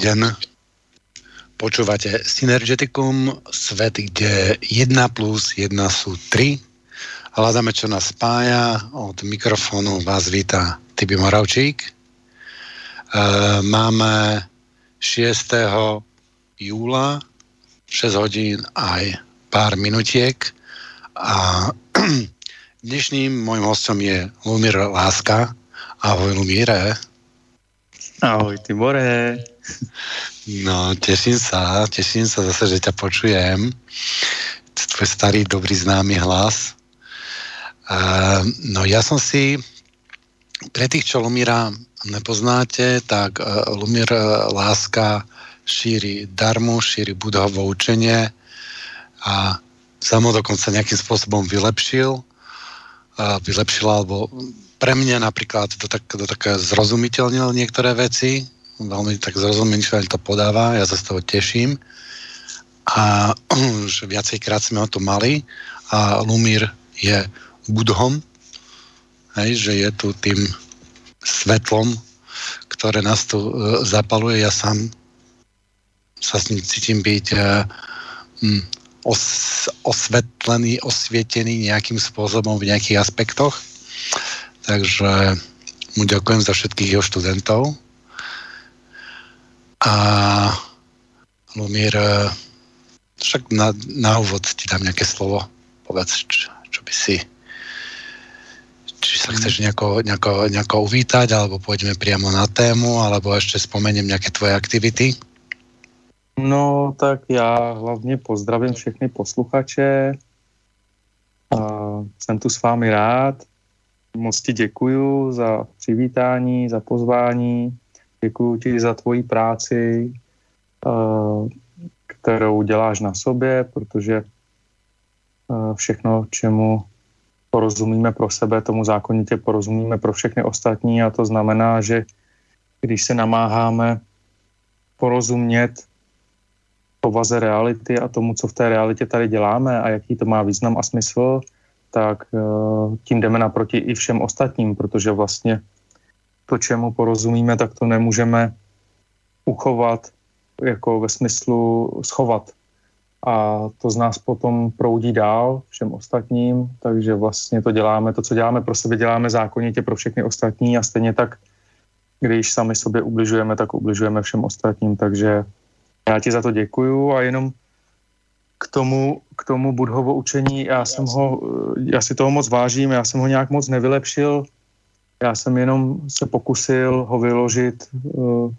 Deň. Počúvate Synergeticum, svet, kde 1 plus 1 sú 3. Hľadáme, čo nás spája. Od mikrofónu vás víta Tibi Moravčík. E, máme 6. júla 6 hodín aj pár minutiek a dnešným môjim hostom je Lumír Láska. Ahoj Lumíre. Ahoj Tibore. No, teším sa, teším sa zase, že ťa počujem. Tvoj starý, dobrý známy hlas. Uh, no ja som si, pre tých, čo Lumíra nepoznáte, tak uh, Lumír uh, láska šíri darmu, šíri budhovo učenie a samo dokonca nejakým spôsobom vylepšil, vylepšila, alebo pre mňa napríklad to tak, to tak zrozumiteľnil niektoré veci, veľmi tak zrozumiteľne to podáva, ja sa z toho teším a už viacejkrát sme ho tu mali a Lumír je budhom, hej, že je tu tým svetlom, ktoré nás tu uh, zapaluje. Ja sám sa s ním cítim byť uh, os, osvetlený, osvietený nejakým spôsobom v nejakých aspektoch. Takže mu ďakujem za všetkých jeho študentov. A Lumír, eh, však na, na úvod ti dám nejaké slovo. Povedz, čo, čo by si či sa chceš nejako, nejako, nejako uvítať, alebo pôjdeme priamo na tému, alebo ešte spomeniem nejaké tvoje aktivity? No, tak já hlavně pozdravím všechny posluchače. A jsem tu s vámi rád. Moc ti děkuju za přivítání, za pozvání. Děkuju ti za tvoji práci, eh, kterou děláš na sobě, protože eh, všechno, čemu porozumíme pro sebe, tomu zákonitě porozumíme pro všechny ostatní a to znamená, že když se namáháme porozumět povaze reality a tomu, co v té realitě tady děláme a jaký to má význam a smysl, tak eh, tím jdeme naproti i všem ostatním, protože vlastně to, čemu porozumíme, tak to nemůžeme uchovat jako ve smyslu schovat. A to z nás potom proudí dál všem ostatním, takže vlastně to děláme, to, co děláme pro sebe, děláme zákonitě pro všechny ostatní a stejně tak, když sami sobě ubližujeme, tak ubližujeme všem ostatním, takže já ti za to děkuju a jenom k tomu, k tomu Budhovo učení, já jsem ho, já si toho moc vážím, já jsem ho nějak moc nevylepšil, já jsem jenom se pokusil ho vyložit uh,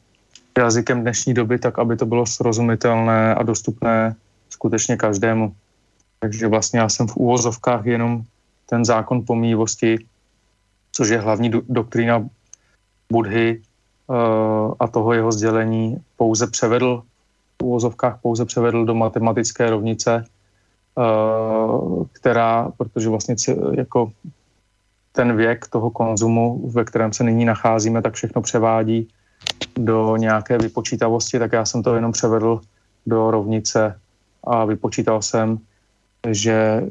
jazykem dnešní doby, tak aby to bylo srozumitelné a dostupné skutečně každému. Takže vlastně já jsem v úvozovkách jenom ten zákon pomíjivosti, což je hlavní do, doktrína Budhy uh, a toho jeho sdělení pouze převedl úvozovkách pouze převedl do matematické rovnice, eh, která, protože vlastně jako ten věk toho konzumu, ve kterém se nyní nacházíme, tak všechno převádí do nějaké vypočítavosti, tak já jsem to jenom převedl do rovnice a vypočítal jsem, že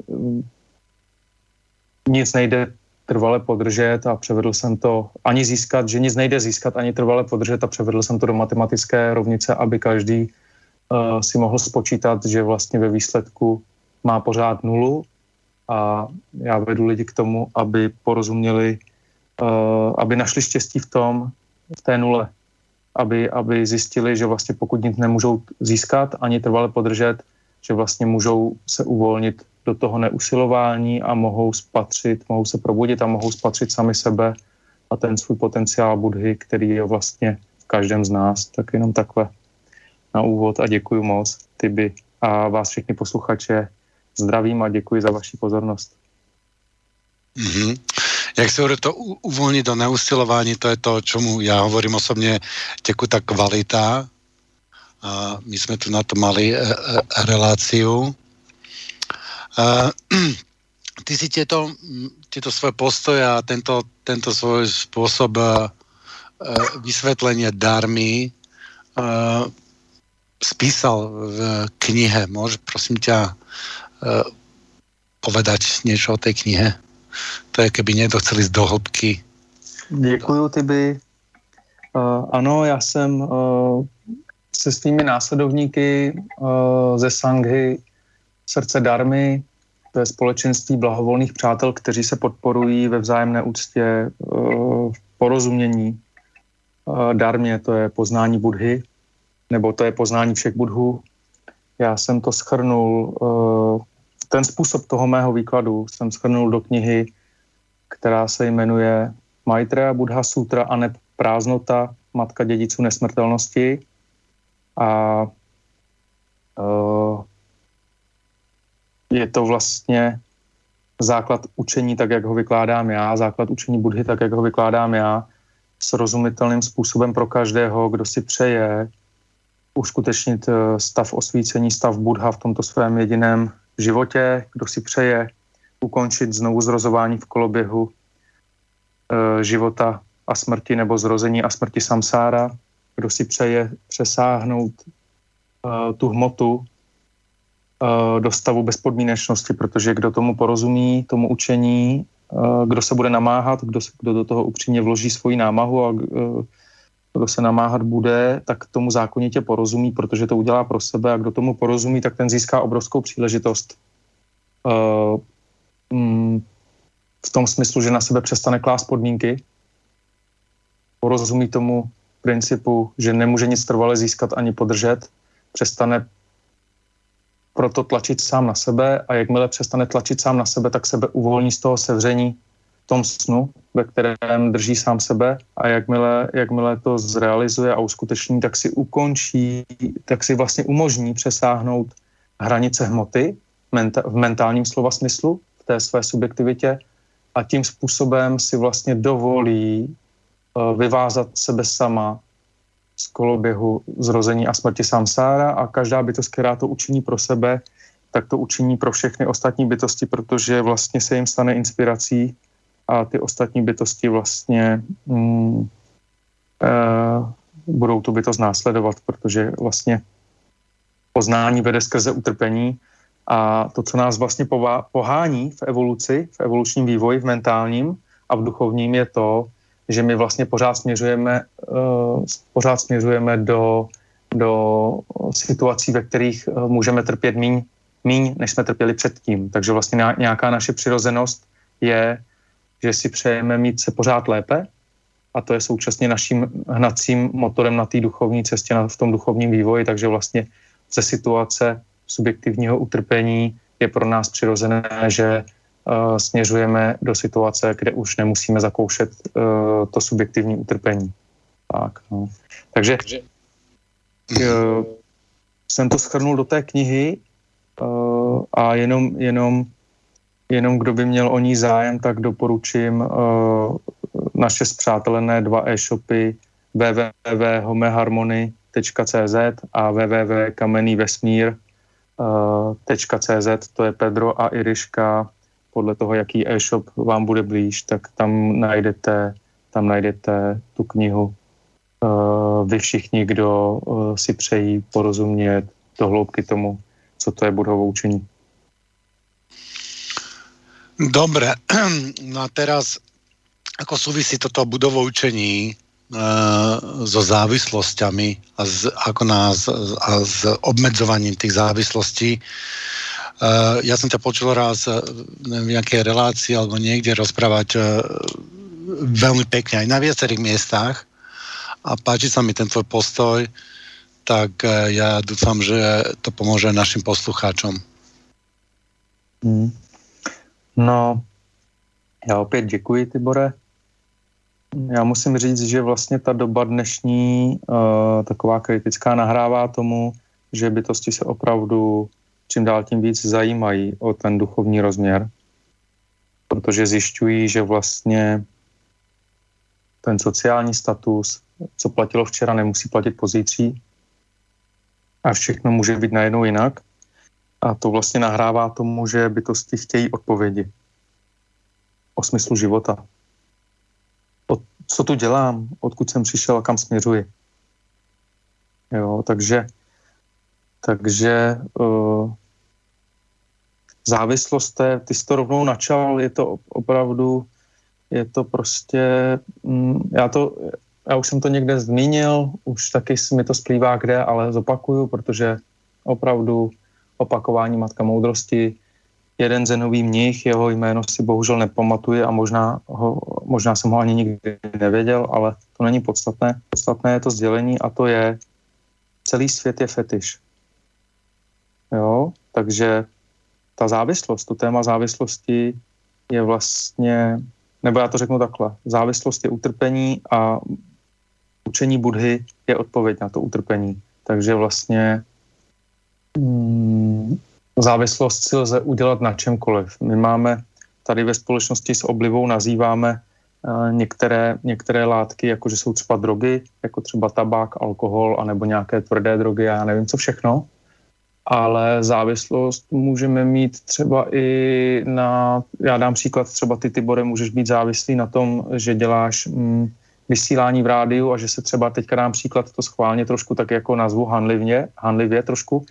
nic nejde trvale podržet a převedl jsem to ani získat, že nic nejde získat ani trvale podržet a převedl jsem to do matematické rovnice, aby každý uh, si mohl spočítat, že vlastně ve výsledku má pořád nulu a já vedu lidi k tomu, aby porozuměli, uh, aby našli štěstí v tom, v té nule, aby, aby zjistili, že vlastně pokud nic nemůžou získat ani trvale podržet, že vlastně můžou se uvolnit do toho neusilování a mohou spatřit, mohou se probudit a mohou spatřit sami sebe a ten svůj potenciál Budhy, který je vlastně v každém z nás. Tak jenom takhle na úvod a děkuji moc, Tyby a vás všechny posluchače. Zdravím a děkuji za vaši pozornost. Mm-hmm. Jak se to uvolnit do neusilování, to je to, čemu já hovorím osobně, tekutá kvalita. A my jsme tu na to mali e, e, reláciu. A, ty si tieto, tieto svoje postoje a tento, tento svoj spôsob e, vysvetlenia darmy spísal v knihe. Môže prosím ťa povedať niečo o tej knihe? To je, keby niekto chcel ísť do hĺbky. Děkuju, Tyby. Uh, ano, já jsem uh, se svými následovníky uh, ze Sanghy Srdce Darmy, to je společenství blahovolných přátel, kteří se podporují ve vzájemné úctě, uh, porozumění. Uh, darmě to je poznání Budhy, nebo to je poznání všech Budhů. Já jsem to schrnul, uh, ten způsob toho mého výkladu jsem schrnul do knihy, která se jmenuje Maitreya Buddha Sutra a ne prázdnota, matka dědiců nesmrtelnosti. A uh, je to vlastně základ učení, tak jak ho vykládám já, základ učení Budhy, tak jak ho vykládám já, srozumitelným způsobem pro každého, kdo si přeje uskutečnit eh, stav osvícení, stav Budha v tomto svém jediném životě, kdo si přeje ukončit znovu zrozování v koloběhu e, života a smrti nebo zrození a smrti samsára, kdo si přeje přesáhnout e, tu hmotu e, do stavu bezpodmínečnosti, protože kdo tomu porozumí, tomu učení, e, kdo se bude namáhat, kdo, kdo do toho upřímně vloží svoji námahu a e, kdo se namáhat bude, tak tomu zákonitě porozumí, protože to udělá pro sebe a kdo tomu porozumí, tak ten získá obrovskou příležitost. Uh, mm, v tom smyslu, že na sebe přestane klást podmínky, porozumí tomu principu, že nemůže nic trvale získat ani podržet, přestane proto tlačit sám na sebe a jakmile přestane tlačit sám na sebe, tak sebe uvolní z toho sevření tom snu, ve kterém drží sám sebe a jakmile, jakmile to zrealizuje a uskuteční, tak si ukončí, tak si vlastně umožní přesáhnout hranice hmoty v mentálním slova smyslu, v té své subjektivitě a tím způsobem si vlastně dovolí uh, vyvázat sebe sama z koloběhu zrození a smrti samsára a každá bytost, která to učiní pro sebe, tak to učiní pro všechny ostatní bytosti, protože vlastně se jim stane inspirací a ty ostatní bytosti vlastně mm, e, budou tu bytost následovat, protože vlastně poznání vede skrze utrpení a to, co nás vlastně pohání v evoluci, v evolučním vývoji, v mentálním a v duchovním je to, že my vlastně pořád směřujeme, uh, pořád směřujeme do, do situací, ve kterých uh, můžeme trpět míň, míň, než jsme trpěli předtím. Takže vlastně nějaká naše přirozenost je že si přejeme mít se pořád lépe a to je současně naším hnacím motorem na té duchovní cestě, na, v tom duchovním vývoji, takže vlastně ze situace subjektivního utrpení je pro nás přirozené, že uh, směřujeme do situace, kde už nemusíme zakoušet uh, to subjektivní utrpení. Tak, no. Takže uh, jsem to schrnul do té knihy uh, a jenom, jenom Jenom kdo by měl o ní zájem, tak doporučím uh, naše zpřátelené dva e-shopy www.homeharmony.cz a www.kamenývesmír.cz uh, to je Pedro a Iriška podle toho, jaký e-shop vám bude blíž, tak tam najdete, tam najdete tu knihu uh, vy všichni, kdo si přejí porozumět do hloubky tomu, co to je budovou učení. Dobre, no a teraz, ako súvisí toto budovou učení uh, so závislosťami a, z, ako nás, a s obmedzovaním tých závislostí. Uh, ja som ťa počul raz uh, v nejakej relácii alebo niekde rozprávať uh, veľmi pekne aj na viacerých miestach a páči sa mi ten tvoj postoj, tak uh, ja dúfam, že to pomôže našim poslucháčom. Mm. No, já opět děkuji, Tibore. Já musím říct, že vlastně ta doba dnešní uh, taková kritická nahrává tomu, že bytosti se opravdu čím dál tím víc zajímají o ten duchovní rozměr, protože zjišťují, že vlastně ten sociální status, co platilo včera, nemusí platit pozítří a všechno může být najednou jinak. A to vlastně nahrává tomu, že bytosti chtějí odpovědi o smyslu života. O, co tu dělám, odkud jsem přišel a kam směřuji. Jo, takže takže uh, závislost, té, ty jsi to rovnou načal, je to opravdu, je to prostě, mm, já to, já už jsem to někde zmínil, už taky mi to splývá kde, ale zopakuju, protože opravdu opakování Matka moudrosti, jeden zenový mnich, jeho jméno si bohužel nepamatuje a možná, ho, možná jsem ho ani nikdy nevěděl, ale to není podstatné. Podstatné je to sdělení a to je, celý svět je fetiš. Jo, takže ta závislost, to téma závislosti je vlastně, nebo já to řeknu takhle, závislost je utrpení a učení Budhy je odpověď na to utrpení. Takže vlastně závislost si lze udělat na čemkoliv. My máme tady ve společnosti s oblivou nazýváme uh, některé, některé látky, jako že jsou třeba drogy, jako třeba tabák, alkohol, anebo nějaké tvrdé drogy, já nevím co všechno ale závislost můžeme mít třeba i na, já dám příklad, třeba ty, Tibore, můžeš být závislý na tom, že děláš mm, vysílání v rádiu a že se třeba, teďka dám příklad, to schválně trošku tak jako nazvu hanlivně, hanlivě trošku,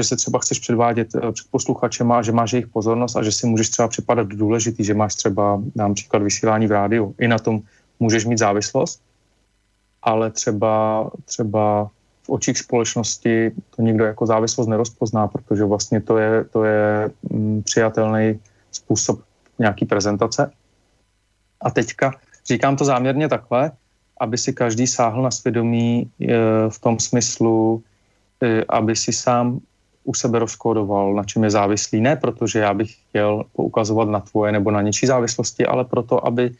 že se třeba chceš předvádět eh, před posluchačem a že máš jejich pozornost a že si můžeš třeba připadat důležitý, že máš třeba, dám příklad, vysílání v rádiu. I na tom můžeš mít závislost, ale třeba, třeba v očích společnosti to nikdo jako závislost nerozpozná, protože vlastně to je, to je mm, přijatelný způsob nějaký prezentace. A teďka říkám to záměrně takhle, aby si každý sáhl na svědomí e, v tom smyslu, e, aby si sám u sebe rozkódoval, na čem je závislý. Ne protože já bych chtěl poukazovat na tvoje nebo na něčí závislosti, ale proto, aby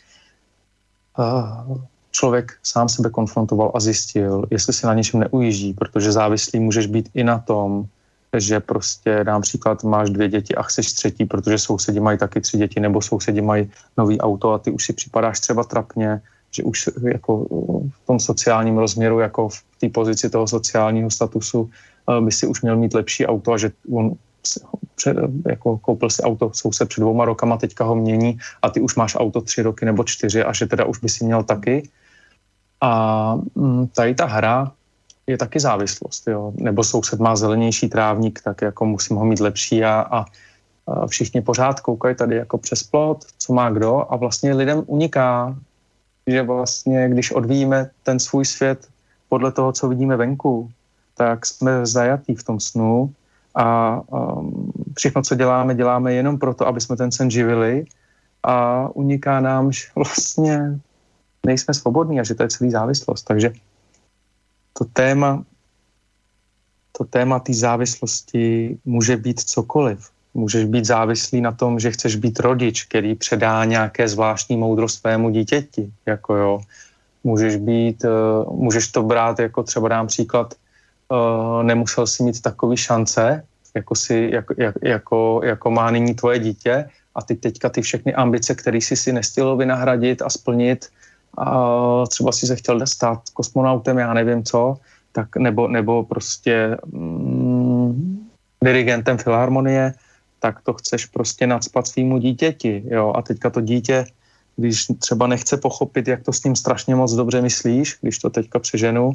člověk sám sebe konfrontoval a zjistil, jestli si na něčem neujíždí, protože závislý můžeš být i na tom, že prostě dám příklad, máš dvě děti a chceš třetí, protože sousedi mají taky tři děti, nebo sousedi mají nový auto a ty už si připadáš třeba trapně, že už jako v tom sociálním rozměru, jako v té pozici toho sociálního statusu eh, by si už měl mít lepší auto a že on před, jako koupil si auto soused před dvouma rokama, teďka ho mění a ty už máš auto tři roky nebo čtyři a že teda už by si měl taky. A mm, tady ta hra je taky závislost, jo. Nebo soused má zelenější trávník, tak jako musím ho mít lepší a, a všichni pořád koukají tady jako přes plot, co má kdo a vlastně lidem uniká, že vlastně, když odvíjíme ten svůj svět podle toho, co vidíme venku, tak jsme zajatí v tom snu a um, všechno, co děláme, děláme jenom proto, aby jsme ten sen živili a uniká nám, že vlastně nejsme svobodní a že to je celý závislost. Takže to téma to téma té závislosti může být cokoliv. Můžeš být závislý na tom, že chceš být rodič, který předá nějaké zvláštní moudro svému dítěti. Jako jo. Můžeš, být, uh, můžeš to brát jako třeba dám příklad, uh, nemusel si mít takový šance, jako, si, jako, jako, jako má nyní tvoje dítě. A ty teďka ty všechny ambice, které si si nestihl vynahradit a splnit, a třeba si se chtěl stát kosmonautem, já nevím co, tak nebo, nebo prostě mm, dirigentem filharmonie, tak to chceš prostě nadspat svýmu dítěti, jo, a teďka to dítě, když třeba nechce pochopit, jak to s ním strašně moc dobře myslíš, když to teďka přeženu,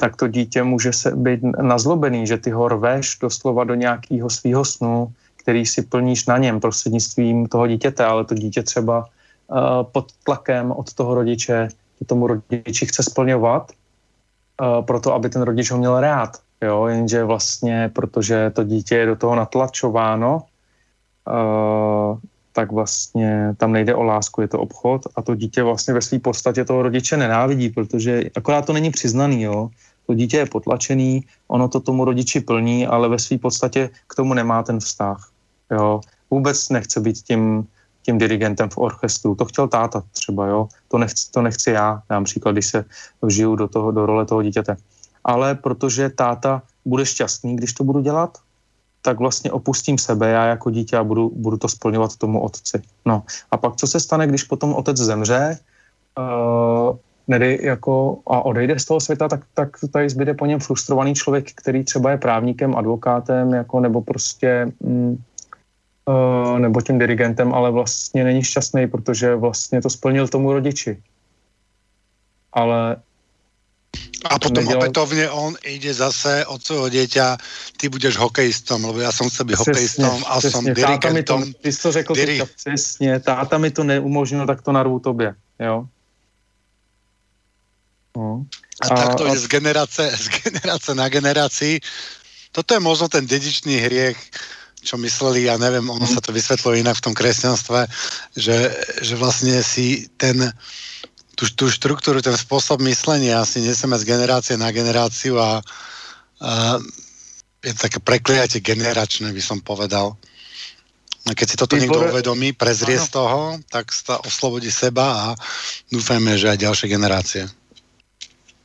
tak to dítě může se být nazlobený, že ty ho rveš doslova do nějakého svého snu, který si plníš na něm prostřednictvím toho dítěte, ale to dítě třeba Eh, pod tlakem od toho rodiče, že tomu rodiči chce splňovat, uh, proto aby ten rodič ho měl rád. Jo, jenže vlastně, protože to dítě je do toho natlačováno, uh, tak vlastně tam nejde o lásku, je to obchod a to dítě vlastně ve své podstatě toho rodiče nenávidí, protože akorát to není přiznaný, jo. To dítě je potlačený, ono to tomu rodiči plní, ale ve své podstatě k tomu nemá ten vztah. Jo. Vůbec nechce být tím tím dirigentem v orchestru. To chtěl táta třeba, jo. To nechci, to nechci já, například, když se vžiju do, toho, do role toho dítěte. Ale protože táta bude šťastný, když to budu dělat, tak vlastně opustím sebe já jako dítě a budu, budu to splňovat tomu otci. No a pak co se stane, když potom otec zemře uh, nedy jako, a odejde z toho světa, tak, tak tady zbyde po něm frustrovaný člověk, který třeba je právníkem, advokátem, jako, nebo prostě mm, Eh, nebo tím dirigentem, ale vlastně není šťastný, protože vlastně to splnil tomu rodiči. Ale a potom nedělal... opätovne on ide zase od svojho dieťa, ty budeš hokejistom, lebo ja som chcel byť hokejistom a přesně. som dirigentom. mi to, ty jsi to řekl diri... teďka přesně, táta mi to neumožnil, tak to narvu tobě, jo. No. A, a tak to je z generace, z generace na generácii. Toto je možno ten dedičný hriech, čo mysleli, ja neviem, ono sa to vysvetlo inak v tom kresťanstve, že, že vlastne si ten, tú, tú štruktúru, ten spôsob myslenia asi neseme z generácie na generáciu a, a je to také prekliatie generačné, by som povedal. A keď si toto niekto uvedomí, prezrie z toho, tak sa oslobodí seba a dúfajme, že aj ďalšie generácie.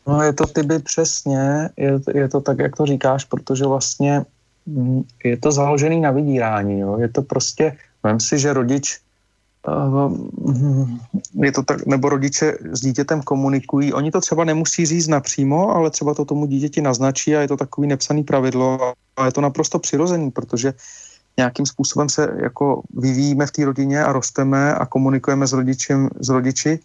No je to tyby přesně, je, je to tak, jak to říkáš, protože vlastně mm, je to založený na vydírání. Jo? Je to prostě, vem si, že rodič uh, je to tak, nebo rodiče s dítětem komunikují. Oni to třeba nemusí říct napřímo, ale třeba to tomu dítěti naznačí a je to takový nepsaný pravidlo a je to naprosto přirozený, protože nějakým způsobem se jako vyvíjíme v té rodině a rosteme a komunikujeme s, rodičem, s rodiči.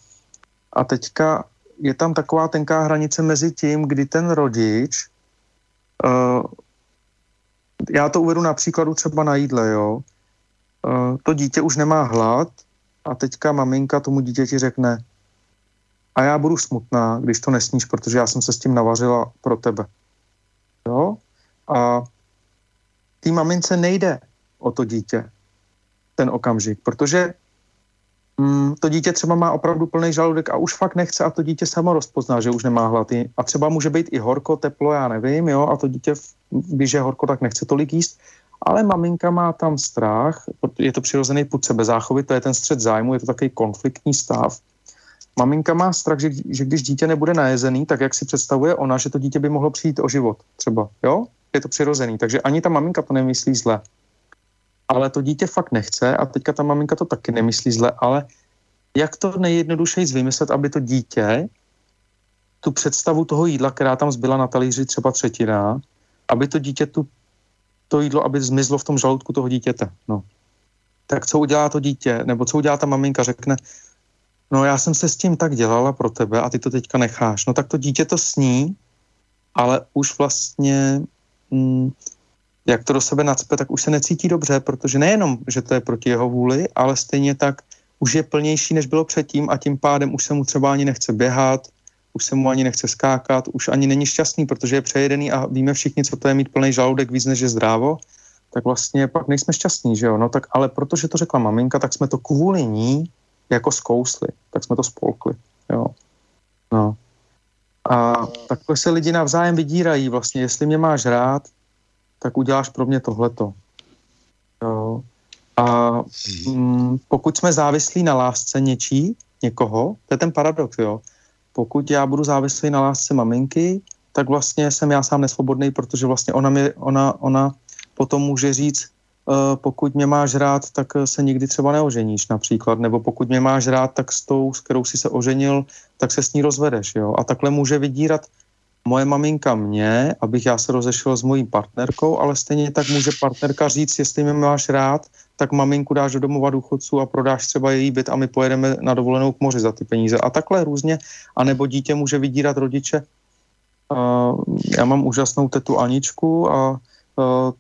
A teďka je tam taková tenká hranice mezi tím, kdy ten rodič, uh, já to uvedu na příkladu třeba na jídle, jo, uh, to dítě už nemá hlad a teďka maminka tomu dítěti řekne, a já budu smutná, když to nesníš, protože já jsem se s tím navařila pro tebe. Jo? A tý mamince nejde o to dítě ten okamžik, protože to dítě třeba má opravdu plný žaludek a už fakt nechce a to dítě samo rozpozná, že už nemá hlad. A třeba může být i horko, teplo, já nevím, jo, a to dítě, když je horko, tak nechce tolik jíst. Ale maminka má tam strach, je to přirozený put sebezáchovy, to je ten střed zájmu, je to takový konfliktní stav. Maminka má strach, že, že když dítě nebude najezený, tak jak si představuje ona, že to dítě by mohlo přijít o život třeba, jo? Je to přirozený, takže ani ta maminka to nemyslí zle ale to dítě fakt nechce a teďka ta maminka to taky nemyslí zle, ale jak to nejjednodušeji vymyslet, aby to dítě tu představu toho jídla, která tam zbyla na talíři třeba třetina, aby to dítě tu, to jídlo, aby zmizlo v tom žaludku toho dítěte. No. Tak co udělá to dítě, nebo co udělá ta maminka, řekne, no já jsem se s tím tak dělala pro tebe a ty to teďka necháš. No tak to dítě to sní, ale už vlastně mm, jak to do sebe nacpe, tak už se necítí dobře, protože nejenom, že to je proti jeho vůli, ale stejně tak už je plnější, než bylo předtím a tím pádem už se mu třeba ani nechce běhat, už se mu ani nechce skákat, už ani není šťastný, protože je přejedený a víme všichni, co to je mít plný žaludek víc než je zdrávo, tak vlastně pak nejsme šťastní, že jo? No tak ale protože to řekla maminka, tak jsme to kvůli ní jako zkousli, tak jsme to spolkli, jo. No. A takhle se lidi navzájem vydírají vlastně, jestli mě máš rád, tak uděláš pro mě tohleto. Jo. A mm, pokud jsme závislí na lásce něčí, někoho, to je ten paradox, jo. Pokud já budu závislý na lásce maminky, tak vlastně jsem já sám nesvobodný, protože vlastně ona, mi, ona, ona potom může říct, uh, pokud mě máš rád, tak se nikdy třeba neoženíš například, nebo pokud mě máš rád, tak s tou, s kterou si se oženil, tak se s ní rozvedeš, jo. A takhle může vydírat moje maminka mě, abych já se rozešel s mojí partnerkou, ale stejně tak může partnerka říct, jestli mě máš rád, tak maminku dáš do domova důchodců a prodáš třeba její byt a my pojedeme na dovolenou k moři za ty peníze. A takhle různě. A nebo dítě může vydírat rodiče. Uh, já mám úžasnou tetu Aničku a uh,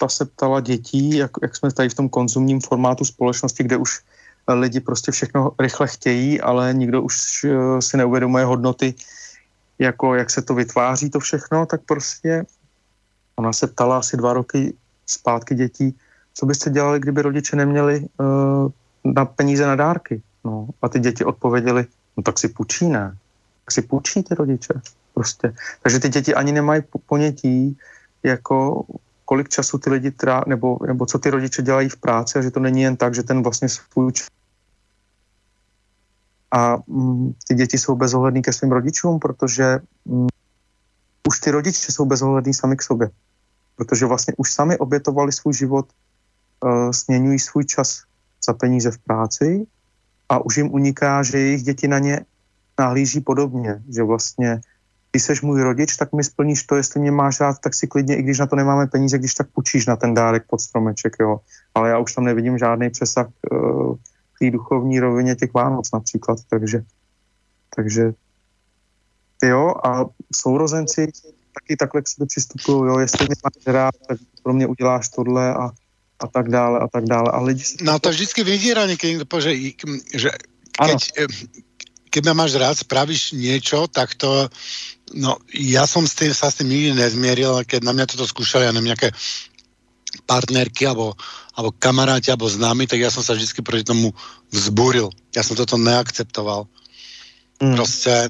ta se ptala dětí, jak, jak jsme tady v tom konzumním formátu společnosti, kde už lidi prostě všechno rychle chtějí, ale nikdo už uh, si neuvědomuje hodnoty jako jak se to vytváří to všechno, tak prostě ona se ptala asi dva roky zpátky dětí, co byste dělali, kdyby rodiče neměli uh, na peníze na dárky. No, a ty děti odpověděli, no tak si půjčí, ne? Tak si půjčí ty rodiče. Prostě. Takže ty děti ani nemají ponětí, jako kolik času ty lidi trá, nebo, nebo co ty rodiče dělají v práci a že to není jen tak, že ten vlastně svůj a mm, ty děti jsou bezohlední ke svým rodičům, protože mm, už ty rodiče jsou bezohlední sami k sobě. Protože vlastně už sami obětovali svůj život, uh, směňují svůj čas za peníze v práci a už jim uniká, že jejich děti na ně nahlíží podobně, že vlastně ty seš můj rodič, tak mi splníš to, jestli mě máš rád, tak si klidně, i když na to nemáme peníze, když tak půjčíš na ten dárek pod stromeček, jo. Ale já už tam nevidím žádný přesah uh, té duchovní rovině těch Vánoc například, takže, takže jo, a sourozenci taky takhle k sebe přistupují, jo, jestli mě máš rád, tak pro mě uděláš tohle a, a tak dále a tak dále. A lidi no to vždycky vydírá někdy, že, že keď, keď ma máš rád, spravíš niečo, tak to, no ja som s tým, sa s tým nikdy nezmieril, keď na mňa toto skúšali, ja neviem, nejaké partnerky alebo, alebo kamaráti alebo známi, tak ja som sa vždy proti tomu vzbúril. Ja som toto neakceptoval. Mm. Prostě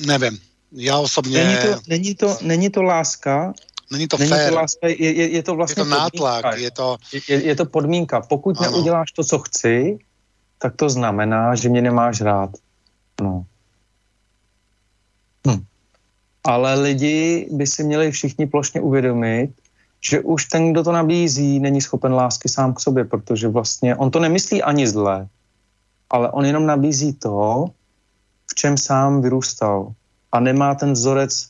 nevím. Já osobně... Není to, není to, není to láska, Není to Není fér. To láska, je, je, je to vlastně je to nátlak. Je to... Je, je to podmínka. Pokud ano. neuděláš to, co chci, tak to znamená, že mě nemáš rád. No. Ale lidi by si měli všichni plošně uvědomit, že už ten, kdo to nabízí, není schopen lásky sám k sobě, protože vlastně on to nemyslí ani zle, ale on jenom nabízí to, v čem sám vyrůstal a nemá ten vzorec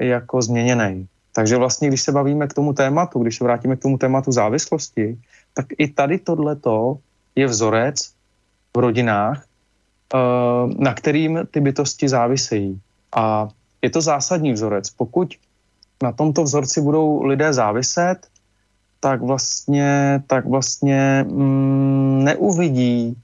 jako změněný. Takže vlastně, když se bavíme k tomu tématu, když se vrátíme k tomu tématu závislosti, tak i tady tohleto je vzorec v rodinách, eh, na kterým ty bytosti závisejí. A je to zásadní vzorec. Pokud na tomto vzorci budou lidé záviset, tak vlastně, tak vlastně mm, neuvidí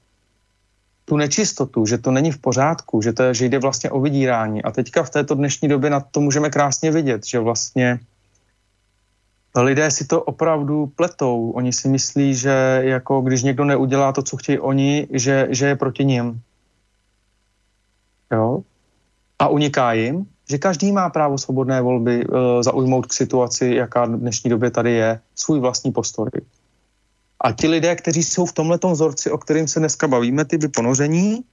tu nečistotu, že to není v pořádku, že, to, že jde vlastně o vydírání. A teďka v této dnešní době na to můžeme krásně vidět, že vlastně lidé si to opravdu pletou. Oni si myslí, že jako když někdo neudělá to, co chtějí oni, že, že je proti ním. Jo? A uniká jim, že každý má právo svobodné volby e, zaujmout k situaci, jaká v dnešní době tady je, svůj vlastní postoj. A ti lidé, kteří jsou v tomhle vzorci, o kterým se dneska bavíme, ty by ponoření,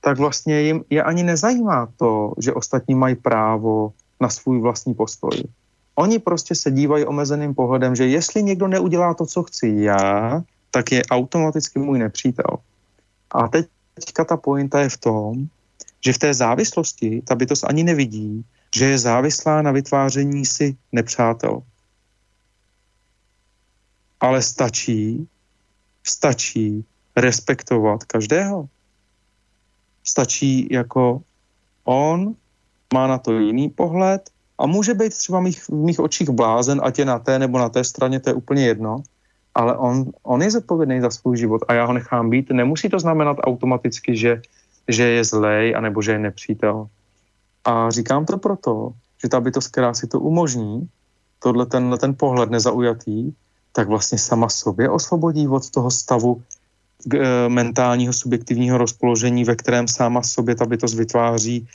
tak vlastně jim je ani nezajímá to, že ostatní mají právo na svůj vlastní postoj. Oni prostě se dívají omezeným pohledem, že jestli někdo neudělá to, co chci já, tak je automaticky můj nepřítel. A teďka ta pointa je v tom, že v té závislosti ta bytost ani nevidí, že je závislá na vytváření si nepřátel ale stačí, stačí respektovat každého. Stačí jako on má na to jiný pohled a může být třeba mých, v mých očích blázen, ať je na té nebo na té straně, to je úplně jedno, ale on, on je zodpovědný za svůj život a já ho nechám být. Nemusí to znamenat automaticky, že, že je zlej anebo že je nepřítel. A říkám to proto, že ta bytost, která si to umožní, tohle ten, ten pohled nezaujatý, tak vlastně sama sobě osvobodí od toho stavu e, mentálního subjektivního rozpoložení, ve kterém sama sobě ta bytost vytváří e,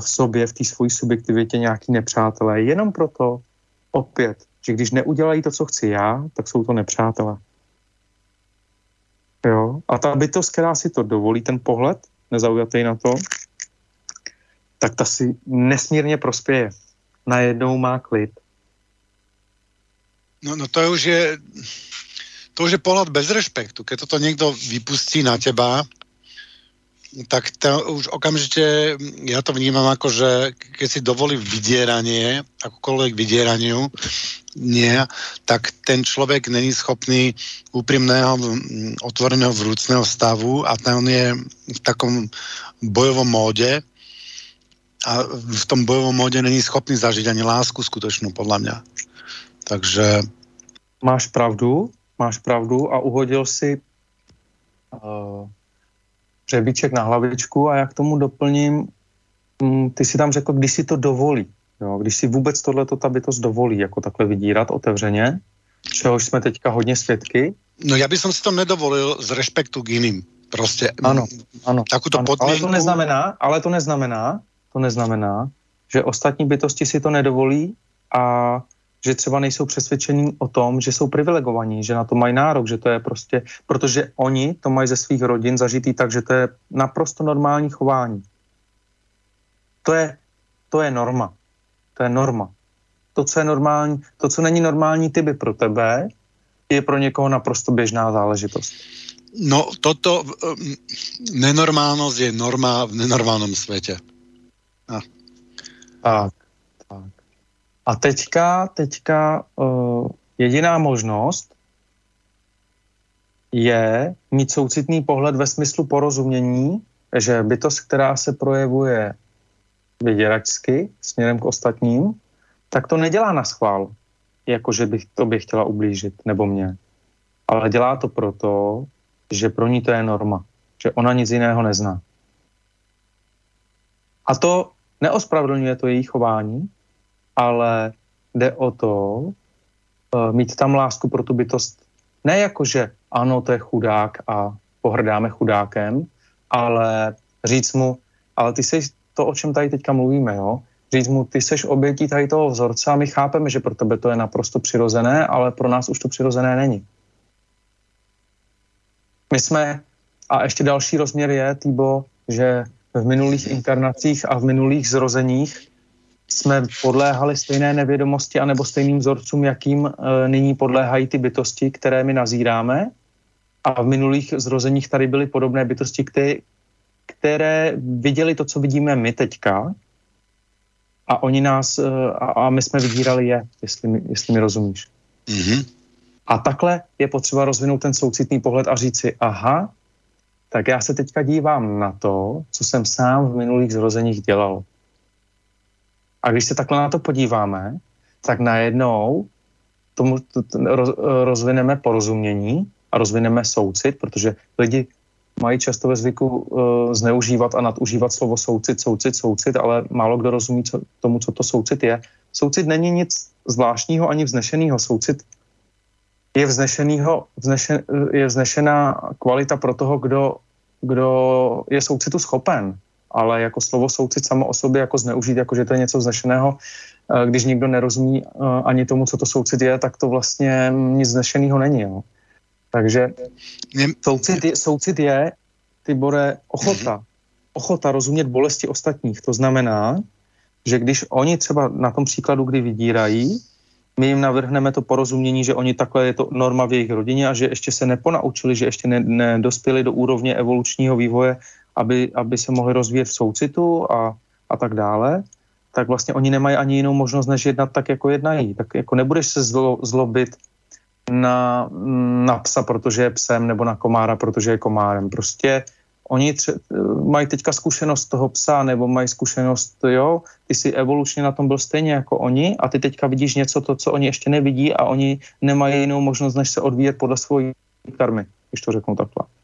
v sobě, v té svojí subjektivitě nějaký nepřátelé. Jenom proto, opět, že když neudělají to, co chci já, tak jsou to nepřátelé. Jo? A ta bytost, která si to dovolí, ten pohled, nezaujatý na to, tak ta si nesmírně prospěje. Najednou má klid No, no to už je, to už je pohľad bez respektu. Keď toto niekto vypustí na teba, tak to už okamžite ja to vnímam ako, že keď si dovolí vydieranie, akokoľvek vydieraniu, nie, tak ten človek není schopný úprimného, otvoreného vrúcného stavu a ten je v takom bojovom móde a v tom bojovom móde není schopný zažiť ani lásku skutočnú, podľa mňa. Takže máš pravdu, máš pravdu a uhodil si uh, řebíček na hlavičku a já k tomu doplním, um, ty si tam řekl, když si to dovolí, jo, když si vůbec tohleto ta bytost dovolí, jako takhle vydírat otevřeně, čehož jsme teďka hodně svědky. No já bych si to nedovolil z respektu k jiným. Prostě ano, ano, ano, podmínku... Ale to neznamená, ale to neznamená, to neznamená, že ostatní bytosti si to nedovolí a že třeba nejsou přesvědčení o tom, že jsou privilegovaní, že na to mají nárok, že to je prostě, protože oni to mají ze svých rodin zažitý tak, že to je naprosto normální chování. To je, to je norma. To je norma. To, co je normální, to, co není normální tyby pro tebe, je pro někoho naprosto běžná záležitost. No, toto um, nenormálnost je norma v nenormálnom světě. A. Tak. A teďka, teďka uh, jediná možnost je mít soucitný pohled ve smyslu porozumění, že bytost, která se projevuje vyděračsky směrem k ostatním, tak to nedělá na schvál, jako že bych to by chtěla ublížit, nebo mě. Ale dělá to proto, že pro ní to je norma. že ona nic jiného nezná. A to neospravedlňuje to její chování, ale jde o to uh, mít tam lásku pro tu bytost. Ne jako, že ano, to je chudák a pohrdáme chudákem, ale říct mu, ale ty jsi to, o čem tady teďka mluvíme, jo? Říct mu, ty seš obětí tady toho vzorce a my chápeme, že pro tebe to je naprosto přirozené, ale pro nás už to přirozené není. My jsme, a ještě další rozměr je, Týbo, že v minulých inkarnacích a v minulých zrozeních jsme podléhali stejné nevědomosti anebo stejným vzorcům, jakým e, nyní podléhají ty bytosti, které my nazíráme. A v minulých zrozeních tady byly podobné bytosti, které, které viděli to, co vidíme my teďka, a oni nás, e, a, a my jsme vydírali je, jestli mi, jestli mi rozumíš. Mm-hmm. A takhle je potřeba rozvinout ten soucitný pohled a říct si, aha, tak já se teďka dívám na to, co jsem sám v minulých zrozeních dělal. A když se takhle na to podíváme, tak najednou tomu roz, rozvineme porozumění a rozvineme soucit, protože lidi mají často ve zvyku uh, zneužívat a nadužívat slovo soucit, soucit, soucit, ale málo kdo rozumí co, tomu, co to soucit je. Soucit není nic zvláštního ani vznešeného. Soucit je, vznešenýho, vznešen, je vznešená kvalita pro toho, kdo, kdo je soucitu schopen. Ale jako slovo soucit samo o sobě jako zneužít, jako že to je něco vznešeného, eh, když někdo nerozumí eh, ani tomu, co to soucit je, tak to vlastně nic vznešeného není. Jo. Takže soucit je, soucit je Tibore, ochota. Ochota rozumět bolesti ostatních. To znamená, že když oni třeba na tom příkladu, kdy vydírají, my jim navrhneme to porozumění, že oni takhle je to norma v jejich rodině a že ještě se neponaučili, že ještě nedospěli do úrovně evolučního vývoje, aby, aby se mohli rozvíjet v soucitu a, a tak dále, tak vlastně oni nemají ani jinou možnost, než jednat tak, jako jednají. Tak jako nebudeš se zlo, zlobit na, na psa, protože je psem, nebo na komára, protože je komárem. Prostě oni tře- mají teďka zkušenost toho psa, nebo mají zkušenost, jo, ty jsi evolučně na tom byl stejně jako oni a ty teďka vidíš něco, to, co oni ještě nevidí a oni nemají jinou možnost, než se odvíjet podle svojí karmy, když to řeknu takhle.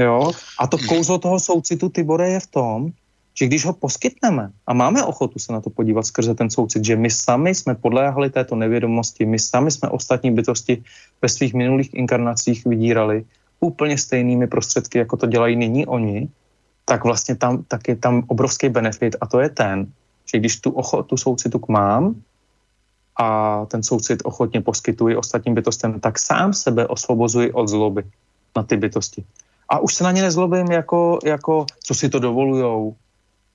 Jo, a to kouzlo toho soucitu Tibore je v tom, že když ho poskytneme a máme ochotu se na to podívat skrze ten soucit, že my sami jsme podléhali této nevědomosti, my sami jsme ostatní bytosti ve svých minulých inkarnacích vydírali, úplně stejnými prostředky, jako to dělají nyní oni, tak vlastně tam, tak je tam obrovský benefit a to je ten, že když tu, ocho, tu soucitu mám a ten soucit ochotně poskytuji ostatním bytostem, tak sám sebe osvobozuji od zloby na ty bytosti. A už se na ně nezlobím jako, jako co si to dovolujou.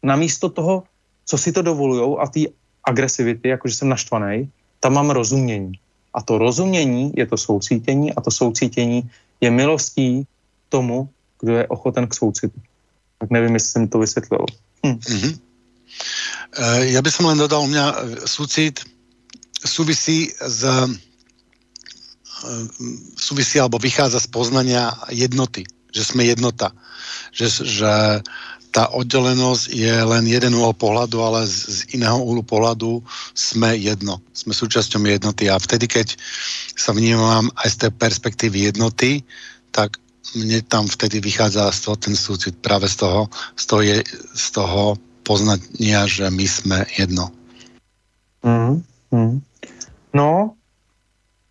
Namísto toho, co si to dovolujou a ty agresivity, jakože jsem naštvaný, tam mám rozumění. A to rozumění je to soucítění a to soucítění je milostí tomu, kdo je ochoten k soucitu. Tak nevím, jestli jsem to vysvětlil. Hm. Mm-hmm. Ja by som len dodal, u mňa e, súcit súvisí z e, súvisí alebo vychádza z poznania jednoty, že sme jednota, že, že tá oddelenosť je len jeden úhol pohľadu, ale z, z iného úhlu pohľadu sme jedno. Sme súčasťou jednoty a vtedy, keď sa vnímam aj z tej perspektívy jednoty, tak mne tam vtedy vychádza z toho ten súcit práve z toho, z toho, je, z toho poznania, že my sme jedno. Mm, mm. No,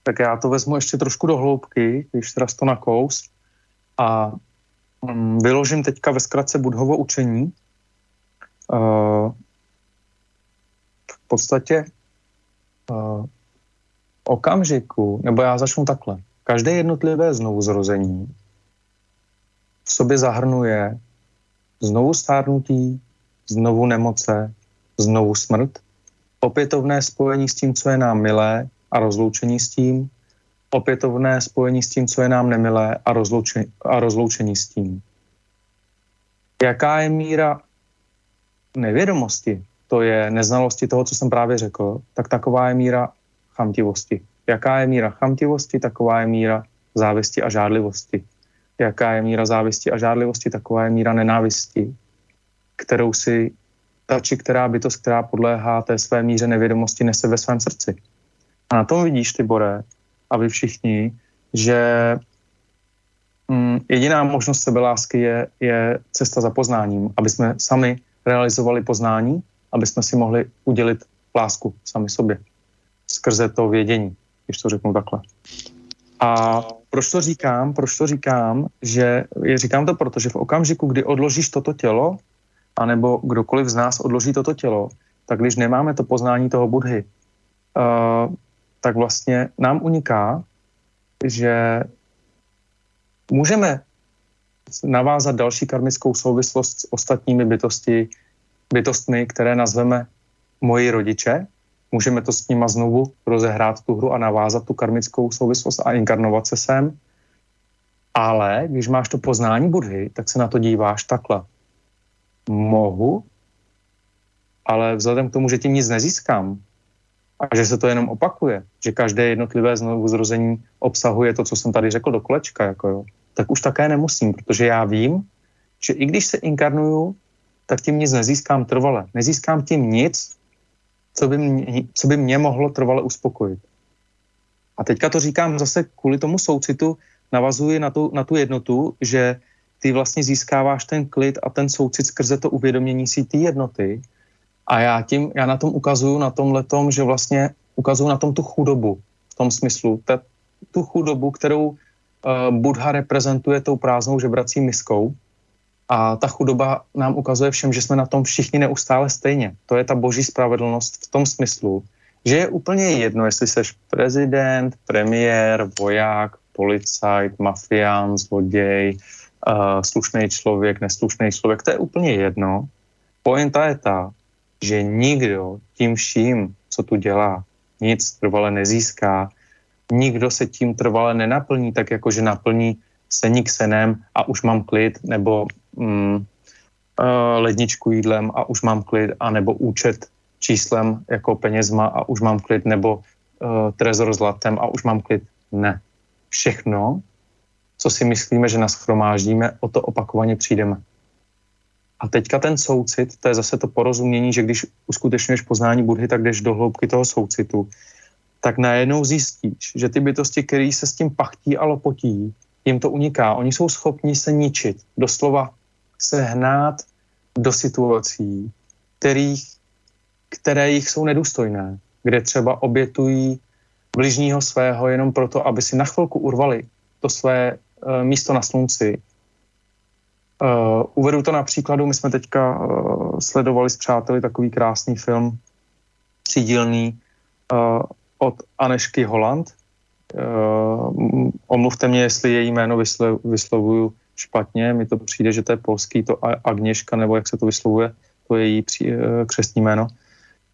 tak já to vezmu ještě trošku do hloubky, když teda to nakous a Mm, vyložím teďka ve zkratce Budhovo učení. V podstatě okamžiku, nebo já začnu takhle. Každé jednotlivé znovuzrození v sobě zahrnuje znovu stárnutí, znovu nemoce, znovu smrt, opětovné spojení s tím, co je nám milé a rozloučení s tím, opětovné spojení s tím, co je nám nemilé a, rozloučení, a rozloučení s tím. Jaká je míra nevědomosti, to je neznalosti toho, co jsem právě řekl, tak taková je míra chamtivosti. Jaká je míra chamtivosti, taková je míra závisti a žádlivosti. Jaká je míra závisti a žádlivosti, taková je míra nenávisti, kterou si ta či která bytost, která podléhá té své míře nevědomosti, nese ve svém srdci. A na tom vidíš, ty Bore, a vy všichni, že mm, jediná možnost sebelásky je, je cesta za poznáním, aby jsme sami realizovali poznání, aby jsme si mohli udělit lásku sami sobě skrze to vědění, když to řeknu takhle. A proč to říkám? Proč to říkám? Že je, říkám to proto, že v okamžiku, kdy odložíš toto tělo, anebo kdokoliv z nás odloží toto tělo, tak když nemáme to poznání toho budhy, uh, tak vlastně nám uniká, že můžeme navázat další karmickou souvislost s ostatními bytosti, bytostmi, které nazveme moji rodiče. Můžeme to s nima znovu rozehrát tu hru a navázat tu karmickou souvislost a inkarnovat se sem. Ale když máš to poznání Budhy, tak se na to díváš takhle. Mohu, ale vzhledem k tomu, že tím nic nezískám a že se to jenom opakuje, že každé jednotlivé znovu zrození obsahuje to, co jsem tady řekl do kolečka, jako jo, tak už také nemusím, protože já vím, že i když se inkarnuju, tak tím nic nezískám trvale. Nezískám tím nic, co by mě, co by mě mohlo trvale uspokojit. A teďka to říkám zase kvůli tomu soucitu, navazuji na tu, na tu jednotu, že ty vlastně získáváš ten klid a ten soucit skrze to uvědomění si té jednoty. A já tím, já na tom ukazuju, na tom letom, že vlastně ukazuju na tom tu chudobu, v tom smyslu, ta, tu chudobu, kterou uh, Buddha reprezentuje tou prázdnou žebrací miskou, a ta chudoba nám ukazuje všem, že jsme na tom všichni neustále stejně. To je ta boží spravedlnost v tom smyslu, že je úplně jedno, jestli jsi prezident, premiér, voják, policajt, mafián, zloděj, uh, slušný člověk, neslušný člověk, to je úplně jedno. Pointa je ta, že nikdo tím vším, co tu dělá, nic trvale nezíská, nikdo se tím trvale nenaplní, tak jako že naplní seník senem a už mám klid, nebo mm, uh, ledničku jídlem a už mám klid, a nebo účet číslem jako penězma a už mám klid, nebo uh, trezor zlatem a už mám klid. Ne. Všechno, co si myslíme, že naschromáždíme, o to opakovaně přijdeme. A teďka ten soucit, to je zase to porozumění, že když uskutečňuješ poznání Budhy, tak jdeš do hloubky toho soucitu, tak najednou zjistíš, že ty bytosti, které se s tím pachtí a lopotí, jim to uniká. Oni jsou schopni se ničit, doslova se hnát do situací, kterých, které jich jsou nedůstojné, kde třeba obětují bližního svého jenom proto, aby si na chvilku urvali to své uh, místo na slunci. Uh, uvedu to na příkladu, my jsme teďka uh, sledovali s přáteli takový krásný film, třídílný, uh, od Anešky Holland, Uh, omluvte mě, jestli její jméno vyslo, vyslovuju špatně, mi to přijde, že to je polský, to Agněška, nebo jak se to vyslovuje, to je její pří, uh, křestní jméno.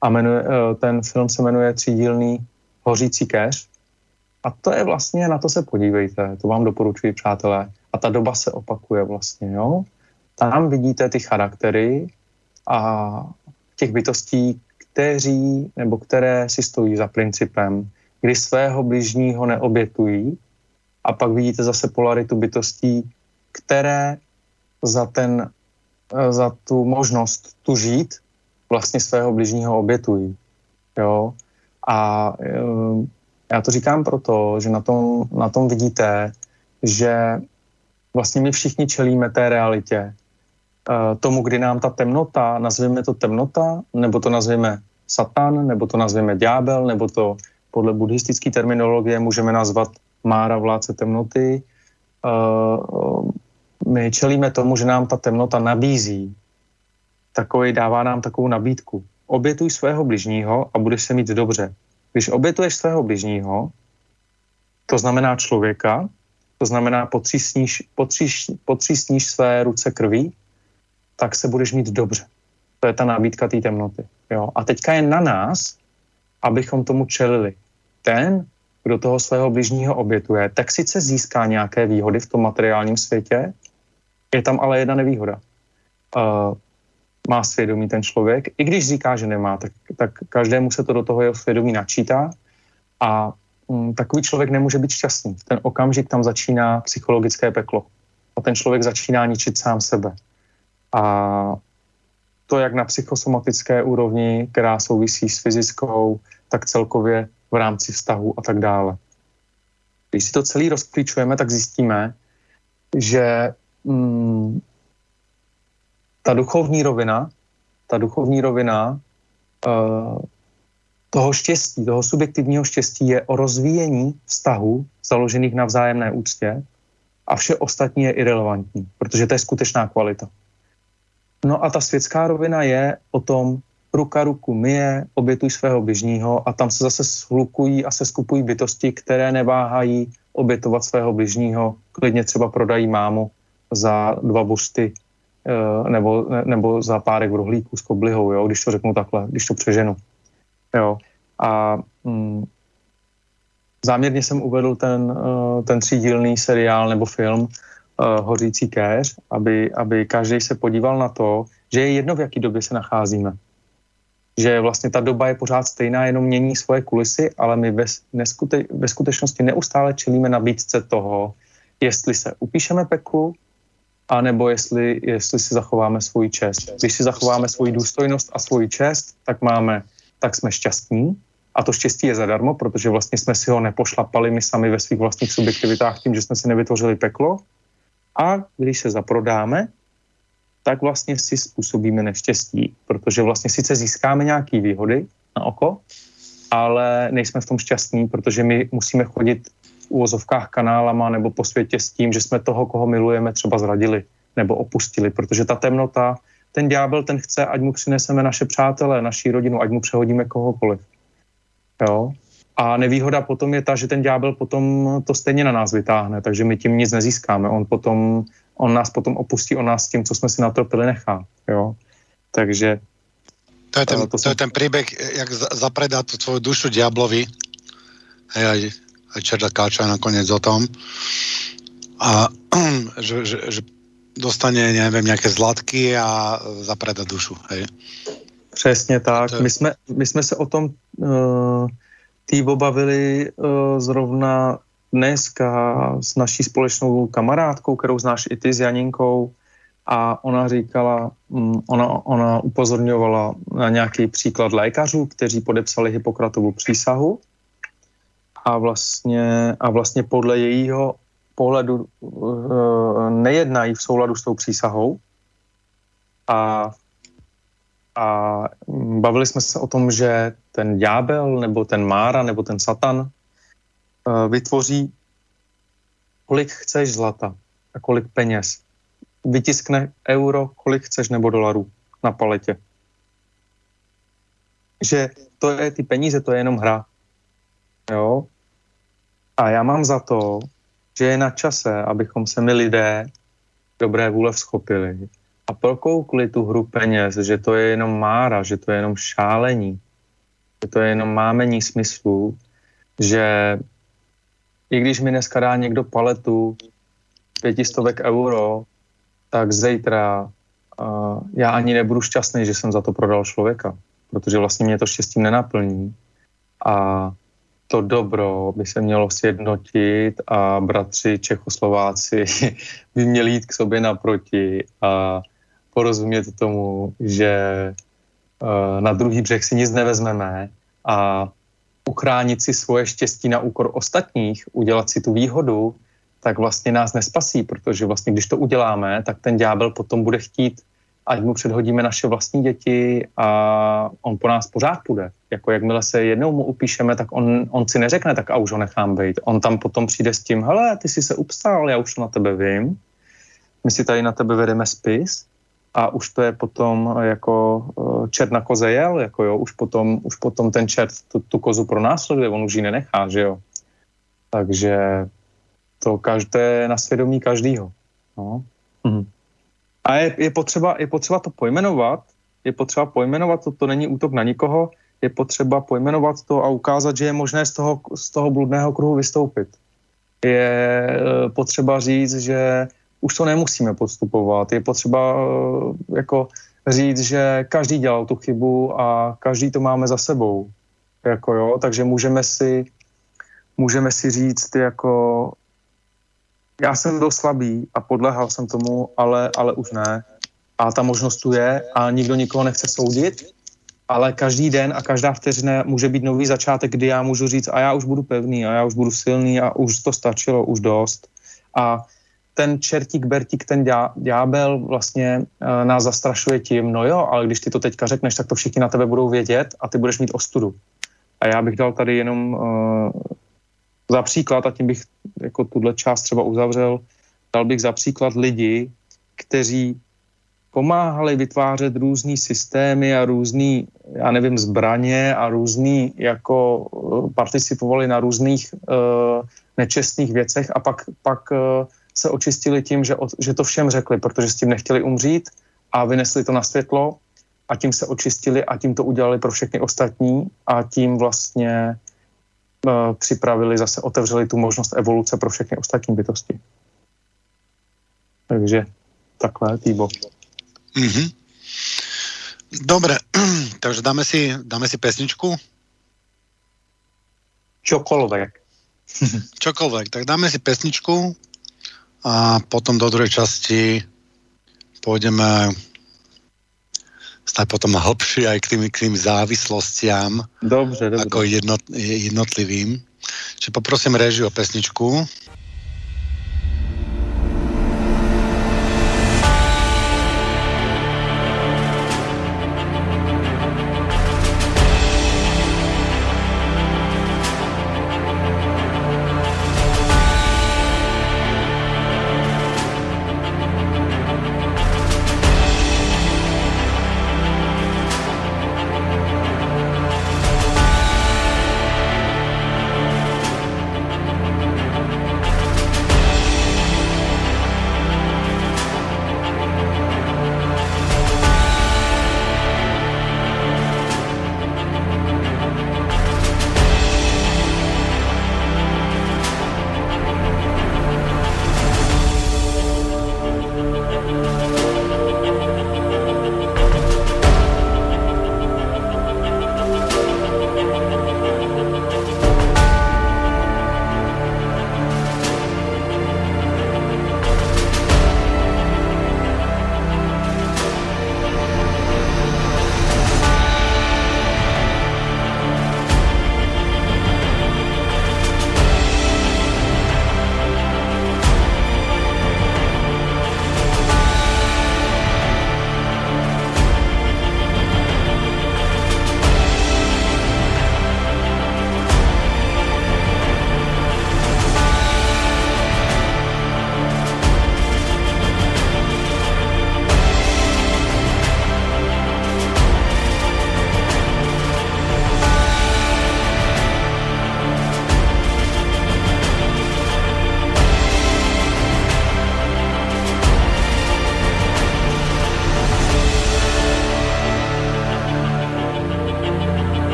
A jmenuje, uh, ten film se jmenuje Třídílný hořící keř. A to je vlastně, na to se podívejte, to vám doporučuji, přátelé. A ta doba se opakuje vlastně, jo. Tam vidíte ty charaktery a těch bytostí, kteří nebo které si stojí za principem, kdy svého bližního neobětují a pak vidíte zase polaritu bytostí, které za, ten, eh, za tu možnost tu žít vlastně svého bližního obětují. Jo? A eh, já to říkám proto, že na tom, na tom vidíte, že vlastně my všichni čelíme té realitě. Eh, tomu, kdy nám ta temnota, nazveme to temnota, nebo to nazveme satan, nebo to nazveme ďábel, nebo to podle buddhistické terminologie můžeme nazvat Mára vládce temnoty. Uh, my čelíme tomu, že nám ta temnota nabízí takový, dává nám takovou nabídku. Obětuj svého bližního a budeš se mít dobře. Když obětuješ svého bližního, to znamená člověka, to znamená potřísníš, potříš, potřísníš své ruce krví, tak se budeš mít dobře. To je ta nabídka té temnoty. Jo? A teďka je na nás, abychom tomu čelili ten, kdo toho svého bližního obětuje, tak sice získá nějaké výhody v tom materiálním světě, je tam ale jedna nevýhoda. Uh, má svědomí ten člověk, i když říká, že nemá, tak, tak každému se to do toho jeho svědomí načítá a takový člověk nemůže být šťastný. V ten okamžik tam začíná psychologické peklo a ten člověk začíná ničit sám sebe. A to jak na psychosomatické úrovni, která souvisí s fyzickou, tak celkově v rámci vztahu a tak dále. Když si to celý rozklíčujeme, tak zjistíme, že mm, ta duchovní rovina, ta duchovní rovina uh, toho štěstí, toho subjektivního štěstí je o rozvíjení vztahu založených na vzájemné úctě a vše ostatní je irrelevantní, protože to je skutečná kvalita. No a ta světská rovina je o tom, ruka ruku myje, obětuj svého běžního a tam se zase shlukují a se skupují bytosti, které neváhají obětovat svého bližního, klidně třeba prodají mámu za dva bušty eh, nebo, nebo za párek v rohlíku s koblihou, jo, když to řeknu takhle, když to přeženu. Jo. A mm, záměrně jsem uvedl ten, uh, ten třídílný seriál nebo film uh, Hořící kéř, aby, aby každý se podíval na to, že je jedno, v jaký době se nacházíme. Že vlastně ta doba je pořád stejná, jenom mění svoje kulisy, ale my ve, neskute, ve skutečnosti neustále čelíme nabídce toho, jestli se upíšeme peklu, anebo jestli, jestli si zachováme svůj čest. Když si zachováme svoji důstojnost a svůj čest, tak máme, tak jsme šťastní, a to štěstí je zadarmo, protože vlastně jsme si ho nepošlapali my sami ve svých vlastních subjektivitách tím, že jsme si nevytvořili peklo. A když se zaprodáme, tak vlastně si způsobíme neštěstí, protože vlastně sice získáme nějaké výhody na oko, ale nejsme v tom šťastní, protože my musíme chodit v úvozovkách kanálama nebo po světě s tím, že jsme toho, koho milujeme, třeba zradili nebo opustili, protože ta temnota, ten ďábel, ten chce, ať mu přineseme naše přátelé, naší rodinu, ať mu přehodíme kohokoliv. Jo? A nevýhoda potom je ta, že ten ďábel potom to stejně na nás vytáhne, takže my tím nic nezískáme. On potom, on nás potom opustí, on nás tím, co jsme si natropili, nechá. Jo? Takže to je ten, to, to je ten príbeh, jak zapredá tu svoju dušu diablovi. Hej, aj, aj Čerda Káča nakoniec o tom. A že, že, že dostane, nevím, nějaké zlatky a zapredá dušu. Hej. Přesně tak. My jsme, my jsme se o tom uh, tý bavili uh, zrovna dneska s naší společnou kamarádkou, kterou znáš i ty s Janinkou, a ona říkala, um, ona, ona upozorňovala na nějaký příklad lékařů, kteří podepsali Hippokratovu přísahu a vlastně, a vlastně podle jejího pohledu uh, nejednají v souladu s tou přísahou a a bavili jsme se o tom, že ten ďábel nebo ten Mára nebo ten Satan uh, vytvoří kolik chceš zlata a kolik peněz. Vytiskne euro, kolik chceš nebo dolarů na paletě. Že to je ty peníze, to je jenom hra. Jo? A já mám za to, že je na čase, abychom se my lidé dobré vůle vzchopili a prokoukli tu hru peněz, že to je jenom mára, že to je jenom šálení, že to je jenom mámení smyslu, že i když mi dneska dá někdo paletu pětistovek euro, tak zítra uh, já ani nebudu šťastný, že jsem za to prodal člověka, protože vlastně mě to štěstím nenaplní. A to dobro by se mělo sjednotit a bratři Čechoslováci by měli jít k sobě naproti a porozumět tomu, že uh, na druhý břeh si nic nevezmeme a uchránit si svoje štěstí na úkor ostatních, udělat si tu výhodu, tak vlastně nás nespasí, protože vlastně když to uděláme, tak ten ďábel potom bude chtít, ať mu předhodíme naše vlastní děti a on po nás pořád půjde. Jako jakmile se jednou mu upíšeme, tak on, on si neřekne, tak a už ho nechám být. On tam potom přijde s tím, hele, ty jsi se upsal, já už na tebe vím, my si tady na tebe vedeme spis a už to je potom jako eh, čert na koze jel, jako jo, už potom, už potom ten čert tu, tu kozu pronásleduje, on už ji nenechá, že jo. Takže to každé na svědomí každýho. No. Mhm. A je, je, potřeba, je potřeba to pojmenovat, je potřeba pojmenovat, to, to není útok na nikoho, je potřeba pojmenovat to a ukázat, že je možné z toho, z toho bludného kruhu vystoupit. Je eh, potřeba říct, že už to nemusíme podstupovat. Je potřeba eh, jako říct, že každý dělal tu chybu a každý to máme za sebou. Jako jo, takže můžeme si, můžeme si říct jako já jsem byl slabý a podlehal jsem tomu, ale, ale už ne. A ta možnost tu je a nikdo nikoho nechce soudit, ale každý den a každá vteřina může být nový začátek, kdy já můžu říct a já už budu pevný a já už budu silný a už to stačilo, už dost. A ten čertík, bertík, ten ďábel vlastně uh, nás zastrašuje tím, no jo, ale když ty to teďka řekneš, tak to všichni na tebe budou vědět a ty budeš mít ostudu. A já bych dal tady jenom uh, za příklad, a tím bych jako tuhle část třeba uzavřel, dal bych za příklad lidi, kteří pomáhali vytvářet různý systémy a různý, já nevím, zbraně a různý, jako eh, participovali na různých uh, nečestných věcech a pak, pak uh, se očistili tím, že, že to všem řekli, protože s tím nechtěli umřít a vynesli to na světlo a tím se očistili a tím to udělali pro všechny ostatní a tím vlastně připravili, zase otevřeli tu možnost evoluce pro všechny ostatní bytosti. Takže takhle, Týbo. Mm-hmm. Dobre, takže dáme si, dáme si pesničku? Čokoľvek. Čokoľvek, tak dáme si pesničku a potom do druhej časti pôjdeme stať potom hlbšie aj k tým, k tým závislostiam dobře, dobře. ako jednot, jednotlivým. Čiže poprosím režiu o pesničku.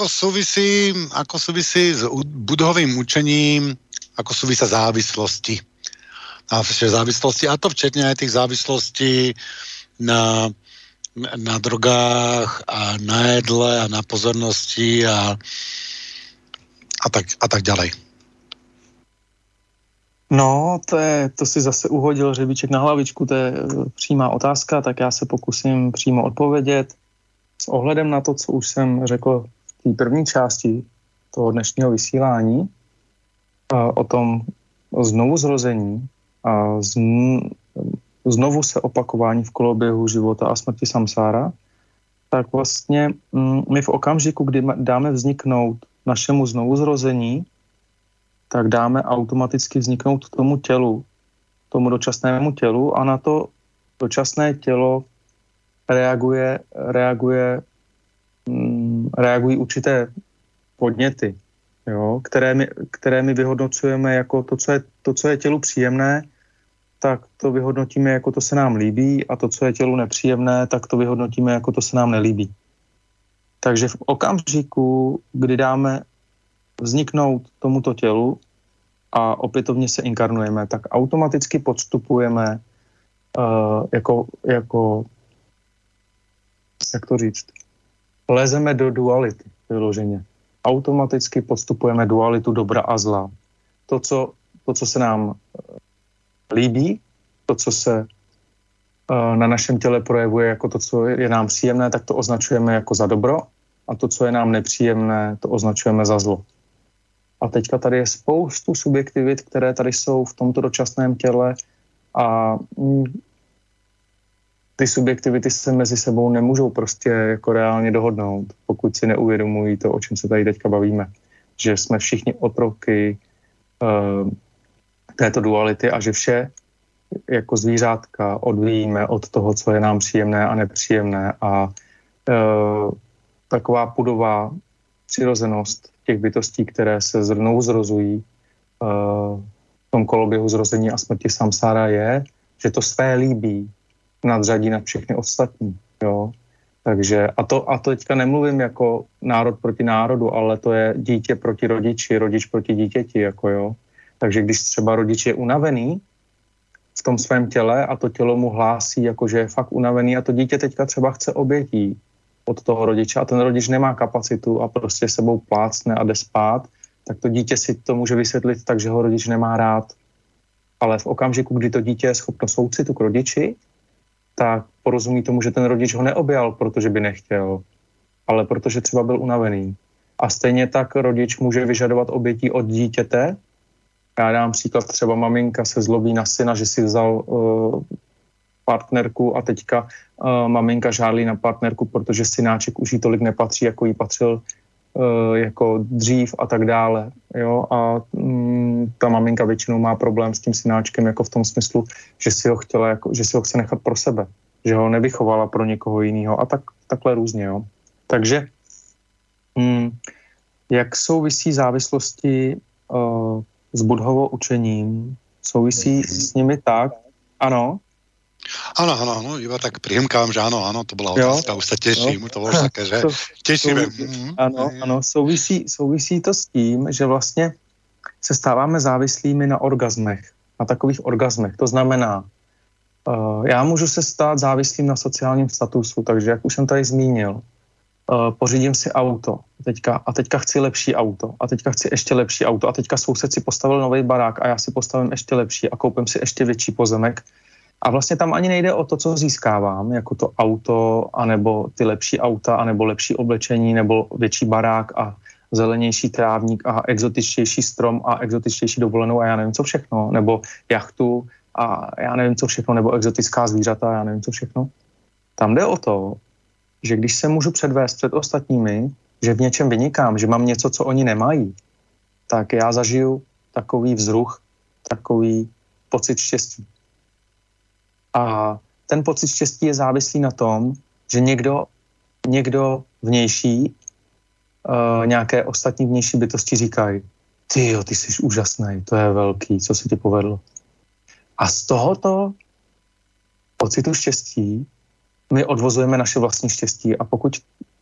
Ako súvisí, ako súvisí s budhovým učením, ako súvisia závislosti. A závislosti, a to včetně aj tých závislostí na, na drogách a na jedle a na pozornosti a, a, tak, a tak ďalej. No, to, je, to si zase uhodil řebíček na hlavičku, to je eh, přímá otázka, tak já se pokusím přímo odpovědět. S ohledem na to, co už jsem řekl té první části toho dnešního vysílání, o tom znovu zrození a znovu se opakování v koloběhu života a smrti samsára, tak vlastně mm, my v okamžiku, kdy dáme vzniknout našemu znovuzrození, tak dáme automaticky vzniknout tomu tělu, tomu dočasnému tělu a na to dočasné tělo reaguje, reaguje, reagují určité podněty, jo, které, my, které my vyhodnocujeme jako to co, je, to, co je tělu příjemné, tak to vyhodnotíme jako to se nám líbí a to, co je tělu nepříjemné, tak to vyhodnotíme jako to se nám nelíbí. Takže v okamžiku, kdy dáme vzniknout tomuto tělu a opětovně se inkarnujeme, tak automaticky podstupujeme uh, jako, jako, jak to říct, lezeme do duality vyloženě. Automaticky podstupujeme dualitu dobra a zla. To, co, to, co se nám eh, líbí, to, co se uh, na našem těle projevuje jako to, co je nám příjemné, tak to označujeme jako za dobro a to, co je nám nepříjemné, to označujeme za zlo. A teďka tady je spoustu subjektivit, které tady jsou v tomto dočasném těle a mm, ty subjektivity se mezi sebou nemůžou prostě jako reálně dohodnout, pokud si neuvědomují to, o čem se tady teďka bavíme. Že jsme všichni otroky uh, této duality a že vše jako zvířátka odvíjíme od toho, co je nám příjemné a nepříjemné a uh, taková pudová přirozenost těch bytostí, které se zrnou zrozují uh, v tom koloběhu zrození a smrti samsára je, že to své líbí nadřadí na všechny ostatní. Jo? Takže, a to, a to teďka nemluvím jako národ proti národu, ale to je dítě proti rodiči, rodič proti dítěti, jako jo. Takže když třeba rodič je unavený v tom svém těle a to tělo mu hlásí, jako že je fakt unavený a to dítě teďka třeba chce obětí, od toho rodiče a ten rodič nemá kapacitu a prostě sebou plácne a jde spát, tak to dítě si to může vysvětlit tak, že ho rodič nemá rád. Ale v okamžiku, kdy to dítě je schopno soucitu k rodiči, tak porozumí tomu, že ten rodič ho neobjal, protože by nechtěl, ale protože třeba byl unavený. A stejně tak rodič může vyžadovat obětí od dítěte. Já dám příklad, třeba maminka se zlobí na syna, že si vzal uh, partnerku a teďka uh, maminka žádlí na partnerku, protože synáček už jí tolik nepatří, jako jí patřil uh, jako dřív a tak dále. Jo? A um, ta maminka většinou má problém s tím synáčkem jako v tom smyslu, že si ho chtěla, jako, že si ho chce nechat pro sebe, že ho nevychovala pro někoho jiného a tak, takhle různě. Jo? Takže um, jak souvisí závislosti uh, s budhovou učením, souvisí s nimi tak, ano, Áno, áno, áno, iba tak prihmkám, že áno, áno, to bola otázka, jo. už sa teším, jo. to bolo také, že to, těšíme. Ano, ano, souvisí, souvisí to s tím, že vlastně se stáváme závislými na orgazmech, na takových orgazmech. To znamená, uh, já můžu se stát závislým na sociálním statusu, takže jak už jsem tady zmínil, uh, pořídím si auto. Teďka, a teďka chci lepší auto. A teďka chci ještě lepší auto. A teďka soused si postavil nový barák a já si postavím ještě lepší a koupím si ještě větší pozemek. A vlastně tam ani nejde o to, co získávám, jako to auto, anebo ty lepší auta, anebo lepší oblečení, nebo větší barák a zelenější trávník a exotičtější strom a exotičtější dovolenou a já nevím co všechno, nebo jachtu a já nevím co všechno, nebo exotická zvířata a já nevím co všechno. Tam jde o to, že když se můžu předvést před ostatními, že v něčem vynikám, že mám něco, co oni nemají, tak já zažiju takový vzruch, takový pocit štěstí. A ten pocit štěstí je závislý na tom, že někdo, někdo vnější, uh, nějaké ostatní vnější bytosti říkají, ty jo, ty jsi úžasný, to je velký, co se ti povedlo. A z tohoto pocitu štěstí my odvozujeme naše vlastní štěstí a pokud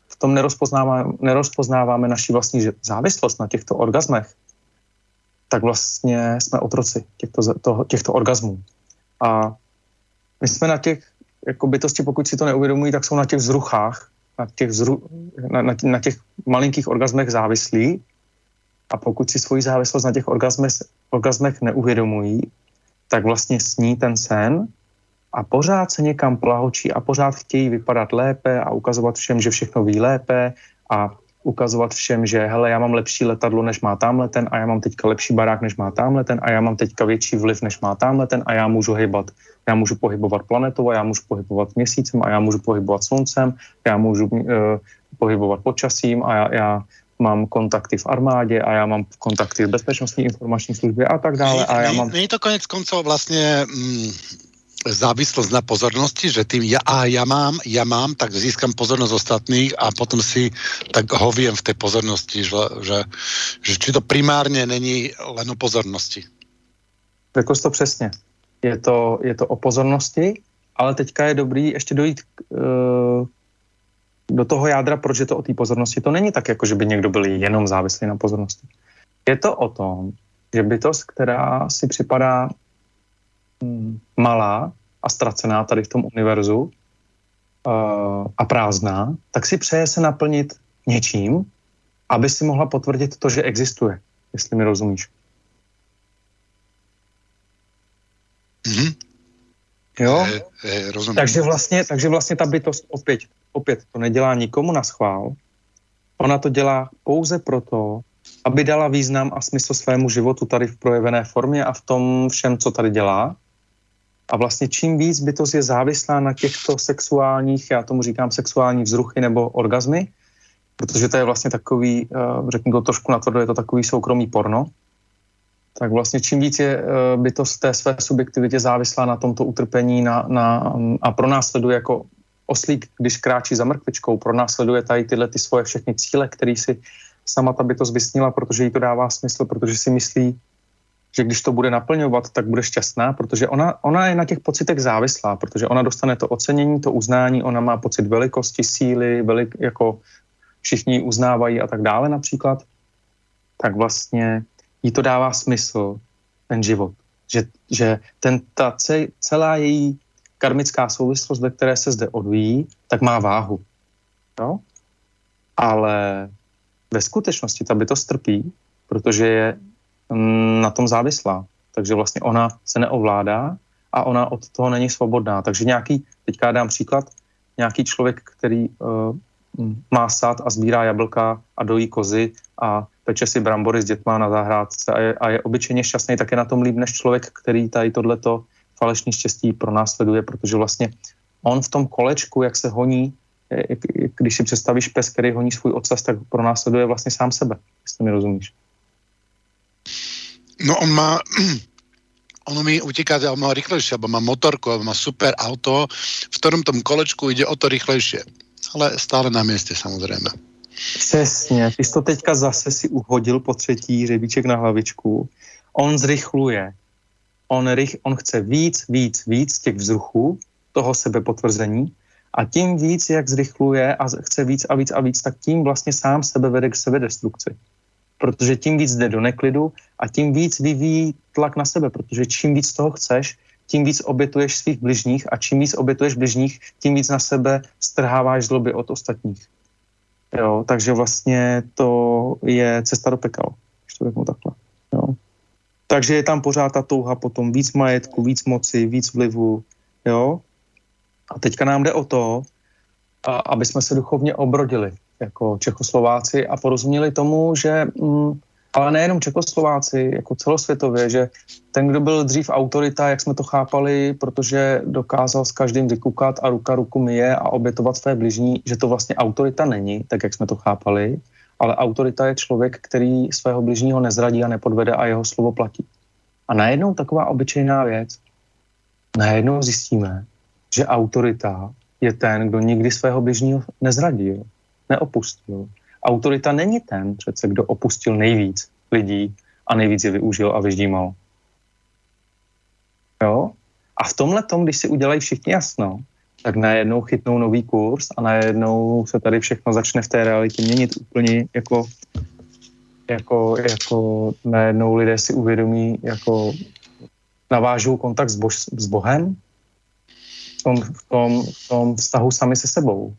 v tom nerozpoznáváme, nerozpoznáváme naši vlastní závislost na těchto orgazmech, tak vlastně jsme otroci těchto, to, těchto orgazmů. A my jsme na těch, jako bytosti, pokud si to neuvědomují, tak jsou na těch vzruchách, na těch, vzru, na, na, na těch malinkých orgazmech závislí. A pokud si svoji závislost na těch orgazmech, orgazmech neuvědomují, tak vlastně sní ten sen a pořád se někam plahočí a pořád chtějí vypadat lépe a ukazovat všem, že všechno ví lépe a ukazovat všem, že hele, já mám lepší letadlo, než má tamhle ten a já mám teďka lepší barák, než má tamhle ten a já mám teďka větší vliv, než má tamhle ten a já můžu hýbat, já můžu pohybovat planetou a já můžu pohybovat měsícem a já můžu pohybovat sluncem, já můžu uh, pohybovat počasím a já, já mám kontakty v armádě a já mám kontakty v bezpečnostní informační službě a tak dále. A já mám... Není to konec koncov vlastně mm, závislosť na pozornosti, že tým ja, a ja mám, ja mám, tak získam pozornosť ostatných a potom si tak hoviem v tej pozornosti, že, že, že či to primárně není len o pozornosti. Řekl to přesně. Je to, je to o pozornosti, ale teďka je dobrý ještě dojít k, uh, do toho jádra, proč je to o té pozornosti. To není tak, jako že by někdo byl jenom závislý na pozornosti. Je to o tom, že bytost, která si připadá mm, malá a ztracená tady v tom univerzu uh, a prázdná, tak si přeje se naplnit něčím, aby si mohla potvrdit to, že existuje, jestli mi rozumíš. Mm-hmm. Jo? Je, je, rozumím. Takže vlastně, takže vlastně ta bytost opět, opět to nedělá nikomu na schvál, ona to dělá pouze proto, aby dala význam a smysl svému životu tady v projevené formě a v tom všem, co tady dělá. A vlastně čím víc bytost je závislá na těchto sexuálních, já tomu říkám sexuální vzruchy nebo orgazmy, protože to je vlastně takový, eh, řeknu to trošku na to, je to takový soukromý porno, tak vlastně čím víc je eh, bytost té své subjektivitě závislá na tomto utrpení na, na, a pronásleduje jako oslík, když kráčí za mrkvičkou, pronásleduje tady tyhle ty svoje všechny cíle, které si sama ta bytost vysnila, protože jí to dává smysl, protože si myslí, že když to bude naplňovat, tak bude šťastná, protože ona, ona je na těch pocitech závislá, protože ona dostane to ocenění, to uznání, ona má pocit velikosti, síly, velik, jako všichni uznávají a tak dále například, tak vlastně jí to dává smysl, ten život. Že, že ten, ta celá její karmická souvislost, ve které se zde odvíjí, tak má váhu. Jo? Ale ve skutečnosti ta bytost trpí, protože je Mm, na tom závislá. Takže vlastně ona se neovládá a ona od toho není svobodná. Takže nějaký, teďka dám příklad, nějaký člověk, který uh, má sad a sbírá jablka a dojí kozy a peče si brambory s dětma na zahrádce a je, a je obyčejně šťastný, tak je na tom líp než člověk, který tady tohleto falešní štěstí pronásleduje, protože vlastně on v tom kolečku, jak se honí, když si představíš pes, který honí svůj ocas, tak pronásleduje vlastně sám sebe, jestli mi rozumíš. No on má, ono mi uteká o mnoho rýchlejšie, alebo má motorku, alebo má super auto, v ktorom tom kolečku ide o to rýchlejšie. Ale stále na městě samozřejmě. Přesně, ty jsi to teďka zase si uhodil po třetí řebíček na hlavičku. On zrychluje. On, rych, on chce víc, víc, víc těch vzruchů, toho sebepotvrzení a tím víc, jak zrychluje a chce víc a víc a víc, tak tím vlastně sám sebe vede k sebedestrukci protože tím víc jde do neklidu a tím víc vyvíjí tlak na sebe, protože čím víc toho chceš, tím víc obětuješ svých bližních a čím víc obětuješ bližních, tím víc na sebe strháváš zloby od ostatních. Jo, takže vlastně to je cesta do pekel, když to řeknu takhle. Jo. Takže je tam pořád ta touha potom víc majetku, víc moci, víc vlivu, jo. A teďka nám jde o to, a, aby jsme se duchovně obrodili jako Čechoslováci a porozuměli tomu, že, mm, ale nejenom Čechoslováci, jako celosvětově, že ten, kdo byl dřív autorita, jak jsme to chápali, protože dokázal s každým vykukat a ruka ruku myje a obětovat své bližní, že to vlastně autorita není, tak jak jsme to chápali, ale autorita je člověk, který svého bližního nezradí a nepodvede a jeho slovo platí. A najednou taková obyčejná věc, najednou zjistíme, že autorita je ten, kdo nikdy svého bližního nezradil neopustil. Autorita není ten přece, kdo opustil nejvíc lidí a nejvíc je využil a vyždímal. Jo? A v tomhle tom, když si udělají všichni jasno, tak najednou chytnou nový kurz a najednou se tady všechno začne v té realitě měnit úplně jako, jako, jako najednou lidé si uvědomí, jako navážou kontakt s, bož, s Bohem v tom, v, tom, v tom vztahu sami se sebou.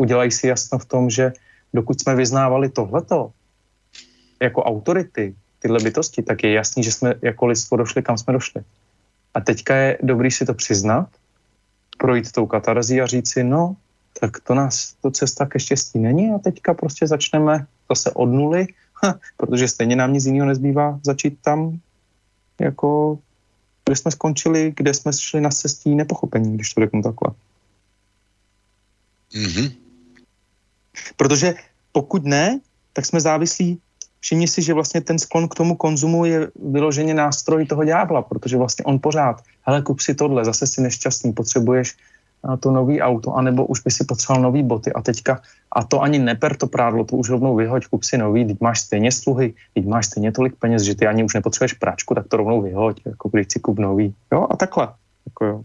Udělají si jasno v tom, že dokud jsme vyznávali tohleto jako autority, tyhle bytosti, tak je jasný, že jsme jako lidstvo došli, kam jsme došli. A teďka je dobrý si to přiznat, projít tou katarzí a říct si, no, tak to nás, to cesta ke štěstí není a teďka prostě začneme zase od nuly, protože stejně nám nic jiného nezbývá začít tam, jako, kde jsme skončili, kde jsme šli na cestí nepochopení, když to řeknu takhle. Mm-hmm. Protože pokud ne, tak jsme závislí všimni si, že vlastně ten sklon k tomu konzumu je vyloženě nástroj toho ďábla, protože vlastně on pořád, hele, kup si tohle, zase si nešťastný, potřebuješ to nový auto, anebo už by si potřeboval nový boty a teďka, a to ani neper to prádlo, to už rovnou vyhoď, kup si nový, teď máš stejně sluhy, teď máš stejně tolik peněz, že ty ani už nepotřebuješ pračku, tak to rovnou vyhoď, jako když si kup nový, jo, a takhle, jako jo.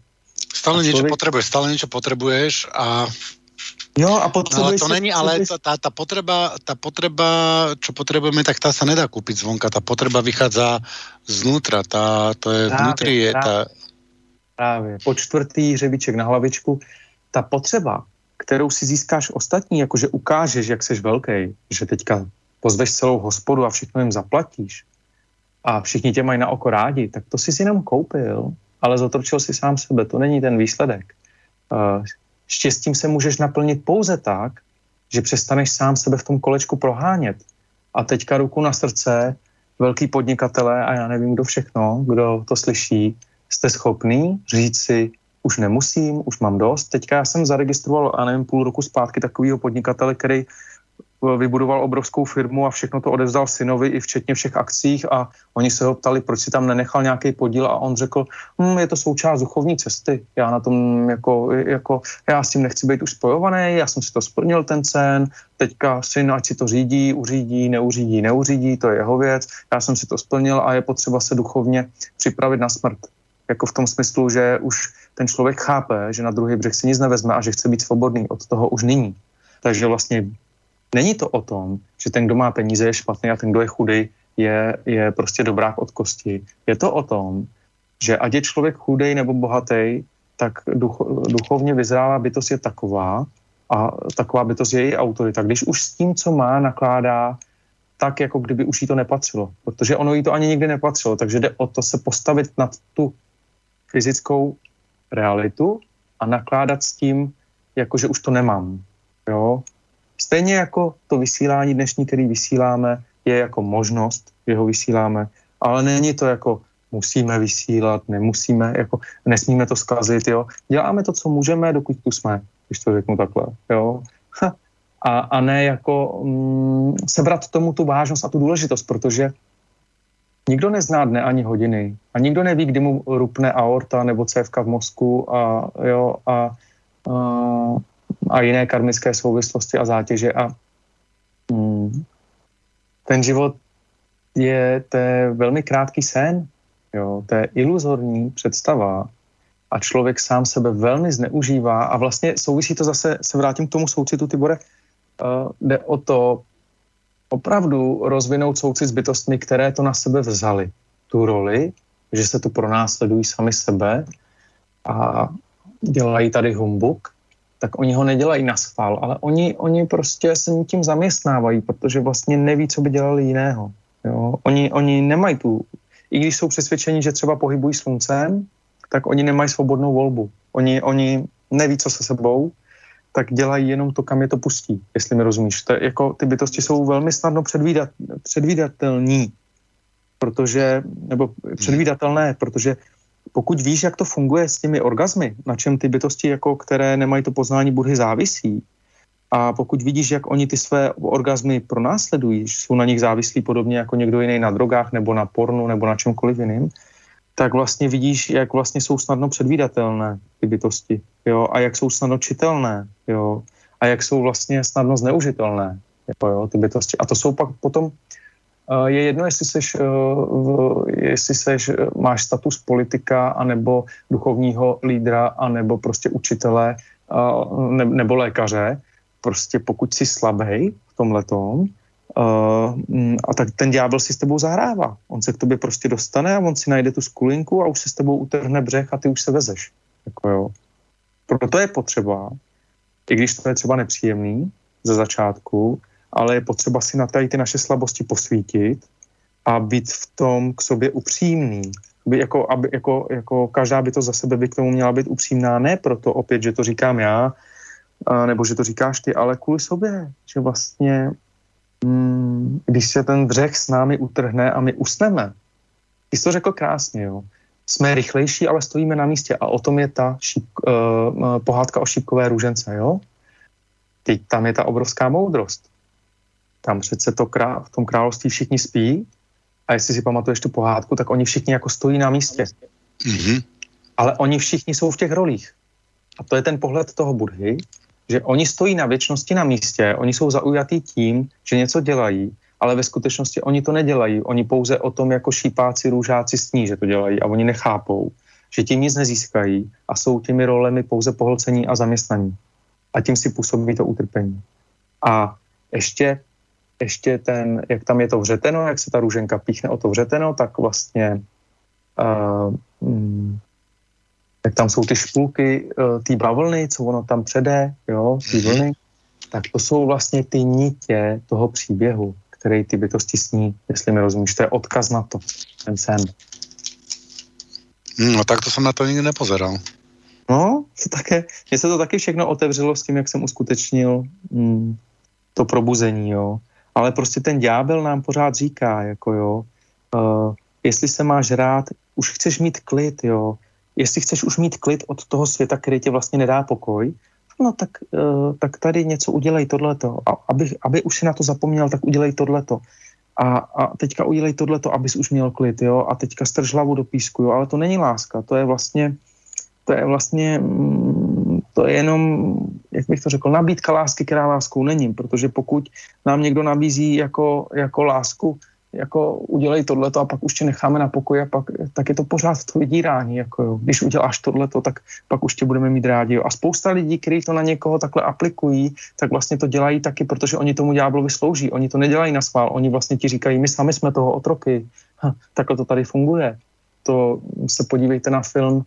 Stále člověk... niečo potrebuješ, stále niečo potrebuješ a Jo, a potřebuješ... No, ale to si, není, ale ta, ta, ta, potreba, ta potreba, čo potrebujeme, tak ta se nedá koupit zvonka. Ta potreba vychádza znútra, ta, to je právě, vnútri je právě, ta... Právě, po čtvrtý hřebiček na hlavičku. Ta potřeba, kterou si získáš ostatní, jakože ukážeš, jak seš velký, že teďka pozveš celou hospodu a všechno jim zaplatíš a všichni tě mají na oko rádi, tak to jsi si jenom koupil, ale zotročil si sám sebe, to není ten výsledek. Uh, Štěstím se můžeš naplnit pouze tak, že přestaneš sám sebe v tom kolečku prohánět. A teďka ruku na srdce, velký podnikatelé a já nevím, kdo všechno, kdo to slyší, jste schopný říct si, už nemusím, už mám dost. Teďka já jsem zaregistroval, a nevím, půl roku zpátky takového podnikatele, který vybudoval obrovskou firmu a všechno to odevzdal synovi i včetně všech akcích a oni se ho ptali, proč si tam nenechal nějaký podíl a on řekl, hm, je to součást duchovní cesty, já na tom jako, jako, já s tím nechci být už spojovaný, já jsem si to splnil ten cen, teďka syn, ať si to řídí, uřídí, neuřídí, neuřídí, to je jeho věc, já jsem si to splnil a je potřeba se duchovně připravit na smrt. Jako v tom smyslu, že už ten člověk chápe, že na druhý břeh si nic nevezme a že chce být svobodný od toho už nyní. Takže vlastně Není to o tom, že ten, kdo má peníze, je špatný a ten, kdo je chudý, je, je prostě dobrák od kosti. Je to o tom, že ať je člověk chudej nebo bohatý, tak duch, duchovně vyzrálá bytost je taková, a taková bytost je její autorita. Když už s tím, co má, nakládá tak, jako kdyby už jí to nepatřilo. Protože ono jí to ani nikdy nepatřilo. Takže jde o to se postavit nad tu fyzickou realitu a nakládat s tím, jako že už to nemám. Jo? Stejně jako to vysílání dnešní, který vysíláme, je jako možnost, že ho vysíláme, ale není to jako musíme vysílat, nemusíme, jako nesmíme to zkazit, jo. Děláme to, co můžeme, dokud tu jsme, když to řeknu takhle, jo. A, a ne jako mm, sebrat tomu tu vážnost a tu důležitost, protože nikdo nezná dne ani hodiny a nikdo neví, kdy mu rupne aorta nebo cévka v mozku a, jo, a, a a jiné karmické souvislosti a zátěže a mm, ten život je, to je velmi krátký sen, jo, to je iluzorní představa a člověk sám sebe velmi zneužívá a vlastně souvisí to zase, se vrátím k tomu soucitu, Tibore, uh, jde o to opravdu rozvinout soucit s bytostmi, které to na sebe vzali, tu roli, že se tu pronásledují sami sebe a dělají tady humbuk tak oni ho nedělají na schvál, ale oni, oni prostě se tím zaměstnávají, protože vlastně neví, co by dělali jiného. Jo? Oni, oni nemají tu, i když jsou přesvědčeni, že třeba pohybují sluncem, tak oni nemají svobodnou volbu. Oni, oni neví, co se sebou, tak dělají jenom to, kam je to pustí, jestli mi rozumíš. To je, jako, ty bytosti jsou velmi snadno předvídat, předvídatelní, protože, nebo předvídatelné, protože pokud víš, jak to funguje s těmi orgazmy, na čem ty bytosti, jako které nemají to poznání Budhy, závisí, a pokud vidíš, jak oni ty své orgazmy pronásledují, jsou na nich závislí podobně jako někdo jiný na drogách nebo na pornu nebo na čemkoliv jiným, tak vlastně vidíš, jak vlastně jsou snadno předvídatelné ty bytosti, jo, a jak jsou snadno čitelné, jo, a jak jsou vlastně snadno zneužitelné, jako jo, ty bytosti. A to jsou pak potom je jedno, jestli, seš, jestli seš, máš status politika, anebo duchovního lídra, anebo prostě učitele, nebo lékaře. Prostě pokud jsi slabý v tomhletom, Uh, a tak ten ďábel si s tebou zahrává. On se k tobě prostě dostane a on si najde tu skulinku a už se s tebou utrhne břeh a ty už se vezeš. Jako jo. Proto je potřeba, i když to je třeba nepříjemný ze začátku, ale je potřeba si na tady ty naše slabosti posvítit a být v tom k sobě upřímný. By jako, aby, jako, jako každá by to za sebe by k tomu měla být upřímná, ne proto opět, že to říkám já, a, nebo že to říkáš ty, ale kvůli sobě, že vlastně mm, když se ten břeh s námi utrhne a my usneme, ty jsi to řekl krásně, jo, jsme rychlejší, ale stojíme na místě a o tom je ta šíp, uh, pohádka o šípkové růžence, jo? Teď tam je ta obrovská moudrost. Tam přece to krá, v tom království všichni spí a jestli si pamatuješ tu pohádku, tak oni všichni jako stojí na místě. Mm-hmm. Ale oni všichni jsou v těch rolích. A to je ten pohled toho Budhy, že oni stojí na věčnosti na místě, oni jsou zaujatí tím, že něco dělají, ale ve skutečnosti oni to nedělají. Oni pouze o tom jako šípáci, růžáci sní, že to dělají a oni nechápou, že tím nic nezískají a jsou těmi rolemi pouze pohlcení a zaměstnaní. A tím si působí to utrpení. A ještě, ještě ten, jak tam je to vřeteno, jak se ta růženka píchne o to vřeteno, tak vlastně uh, mm, jak tam jsou ty špulky uh, té bavlny, co ono tam přede, jo, ty mhm. vlny, tak to jsou vlastně ty nitě toho příběhu, který ty bytosti sní, jestli mi rozumíš. To je odkaz na to, ten sen. Hmm, no tak to jsem na to nikdy nepozeral. No, to také, mně se to taky všechno otevřelo s tím, jak jsem uskutečnil mm, to probuzení, jo. Ale prostě ten ďábel nám pořád říká, jako jo, uh, jestli se máš rád, už chceš mít klid, jo, jestli chceš už mít klid od toho světa, který ti vlastně nedá pokoj, no tak, uh, tak tady něco udělej tohleto. A aby, aby už si na to zapomněl, tak udělej tohleto. A, a teďka udělej tohleto, abys už měl klid, jo, a teďka strž hlavu do písku, jo, ale to není láska, to je vlastně, to je vlastně, mm, to je jenom, jak bych to řekl, nabídka lásky, která láskou není, protože pokud nám někdo nabízí jako, jako lásku, jako udělej tohleto a pak už tě necháme na pokoji a pak, tak je to pořád to vydírání, jako jo. Když uděláš tohleto, tak pak už tě budeme mít rádi, jo. A spousta lidí, kteří to na někoho takhle aplikují, tak vlastně to dělají taky, protože oni tomu ďáblovi slouží. Oni to nedělají na svál, oni vlastně ti říkají, my sami jsme toho otroky. Ha, takhle to tady funguje. To se podívejte na film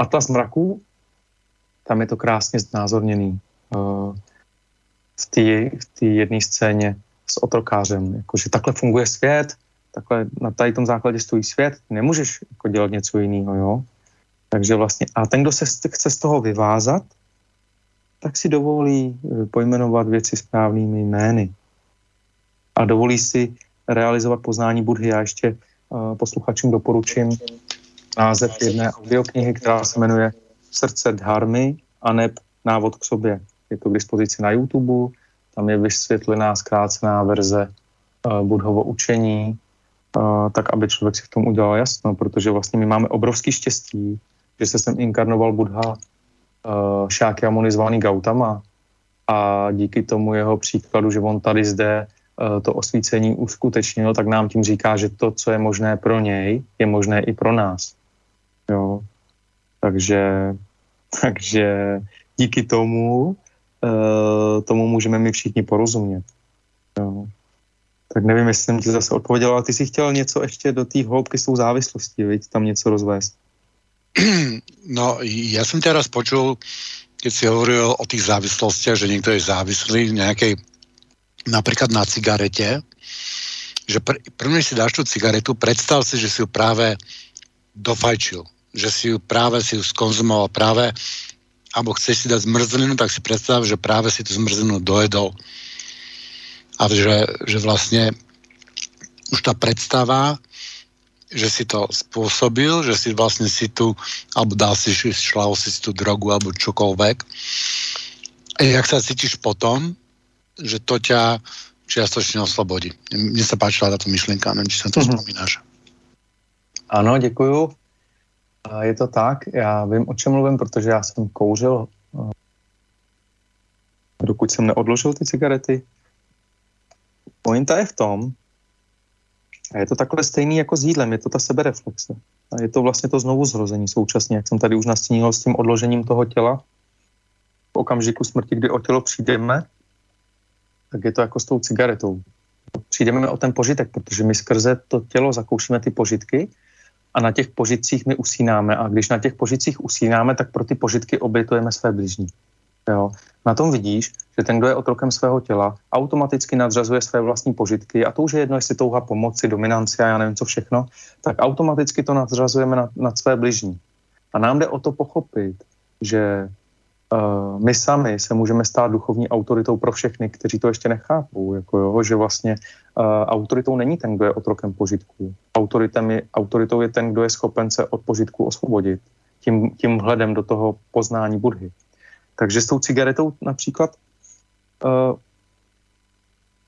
Atlas mraků, tam je to krásně znázorněný. Uh, v té jedné scéně s otrokářem. Jakože takhle funguje svět, takhle na tady tom základě stojí svět, nemůžeš jako dělat něco jiného, jo. Takže vlastně, a ten, kdo se chce z toho vyvázat, tak si dovolí eh, pojmenovat věci správnými jmény. A dovolí si realizovat poznání Budhy. Já ještě uh, posluchačům doporučím název jedné audioknihy, která se jmenuje Srdce dharmy a neb návod k sobě. Je to k dispozici na YouTube, tam je vysvětlená zkrácená verze uh, Budhovo učení, uh, tak aby člověk si v tom udělal jasno, protože vlastně my máme obrovský štěstí, že se sem inkarnoval Budha eh, Šákyamuni zvaný Gautama a díky tomu jeho příkladu, že on tady zde to osvícení uskutečnil, tak nám tím říká, že to, co je možné pro něj, je možné i pro nás. Jo. Takže, takže díky tomu uh, tomu můžeme my všichni porozumět. Jo. Tak nevím, jestli jsem ti zase odpověděl, ale ty jsi chtěl něco ještě do té hloubky s tou závislostí, viď? tam něco rozvést. No, ja som teraz počul, keď si hovoril o tých závislostiach, že niekto je závislý nejakej, napríklad na cigarete, že pr- prvne si dáš tú cigaretu, predstav si, že si ju práve dofajčil, že si ju práve si ju skonzumoval práve alebo chceš si dať zmrzlinu, tak si predstav, že práve si tú zmrzlinu dojedol. A že, že vlastne už tá predstava, že si to spôsobil, že si vlastne si tu, alebo dal si, šlal si tú drogu, alebo čokoľvek. A jak sa cítiš potom, že to ťa čiastočne oslobodí. Mne sa páčila táto myšlienka, neviem, či sa to mm-hmm. spomínáš. Ano, děkuju. Je to tak, já vím, o čem mluvím, protože já jsem kouřil, eh, dokud jsem neodložil ty cigarety. Pointa je v tom, A je to takhle stejný jako s jídlem, je to ta sebereflexe. A je to vlastně to znovu zrození současně, jak jsem tady už nastínil s tím odložením toho těla. V okamžiku smrti, kdy o tělo přijdeme, tak je to jako s tou cigaretou. Přijdeme o ten požitek, protože my skrze to tělo zakoušíme ty požitky a na těch požitcích my usínáme. A když na těch požitcích usínáme, tak pro ty požitky obětujeme své bližní. Jo. Na tom vidíš, že ten, kdo je otrokem svého těla, automaticky nadřazuje své vlastní požitky a to už je jedno, jestli touha pomoci, dominanci a já nevím co všechno, tak automaticky to nadřazujeme nad, nad své bližní. A nám jde o to pochopit, že my sami se můžeme stát duchovní autoritou pro všechny, kteří to ještě nechápou, jako jo, že vlastně uh, autoritou není ten, kdo je otrokem požitků. Autoritem je, autoritou je ten, kdo je schopen se od požitků osvobodit tím, tím hledem do toho poznání Budhy. Takže s tou cigaretou například uh,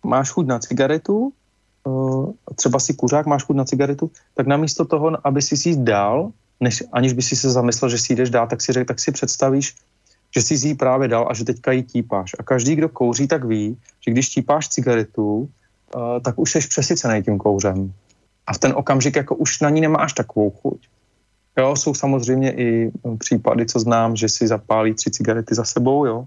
máš chuť na cigaretu, uh, třeba si kuřák, máš chuť na cigaretu, tak namísto toho, aby si si dal, než, aniž by si se zamyslel, že si jdeš dát, tak si, řek, tak si představíš, že si jí právě dal a že teďka ji típáš. A každý, kdo kouří, tak ví, že když típáš cigaretu, uh, tak už jsi přesycený tím kouřem. A v ten okamžik jako už na ní nemáš takovou chuť. Jo, jsou samozřejmě i případy, co znám, že si zapálí tři cigarety za sebou, jo.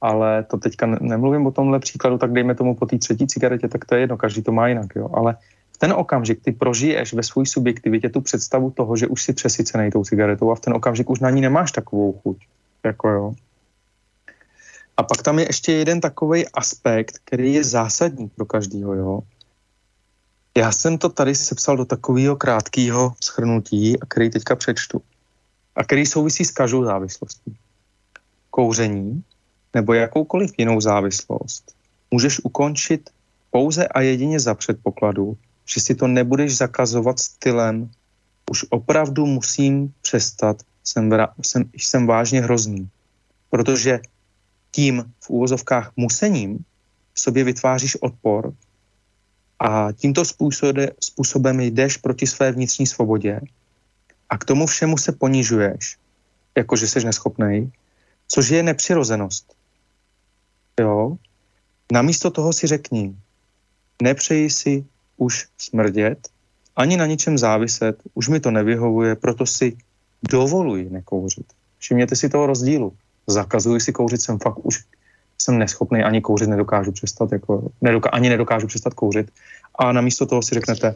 Ale to teďka nemluvím o tomhle příkladu, tak dejme tomu po té třetí cigaretě, tak to je jedno, každý to má jinak, jo. Ale v ten okamžik ty prožiješ ve své subjektivitě tu představu toho, že už si přesycený tou cigaretou a v ten okamžik už na ní nemáš takovou chuť. Jako jo. A pak tam je ještě jeden takový aspekt, který je zásadní pro každýho, jo. Já jsem to tady sepsal do takového krátkého schrnutí, který teďka přečtu. A který souvisí s každou závislostí. Kouření nebo jakoukoliv jinou závislost můžeš ukončit pouze a jedině za předpokladu, že si to nebudeš zakazovat stylem už opravdu musím přestat, jsem, jsem, jsem vážně hrozný. Protože tím v úvozovkách musením sobě vytváříš odpor a tímto způsobe, způsobem jdeš proti své vnitřní svobodě a k tomu všemu se ponižuješ, jakože jsi neschopný, což je nepřirozenost. Jo? Namísto toho si řekni, nepřeji si už smrdět, ani na ničem záviset, už mi to nevyhovuje, proto si dovoluji nekouřit. Všimněte si toho rozdílu. Zakazuji si kouřit, jsem fakt už jsem neschopný ani kouřit, nedokážu přestat, jako, nedoká, ani nedokážu přestat kouřit. A namísto toho si řeknete,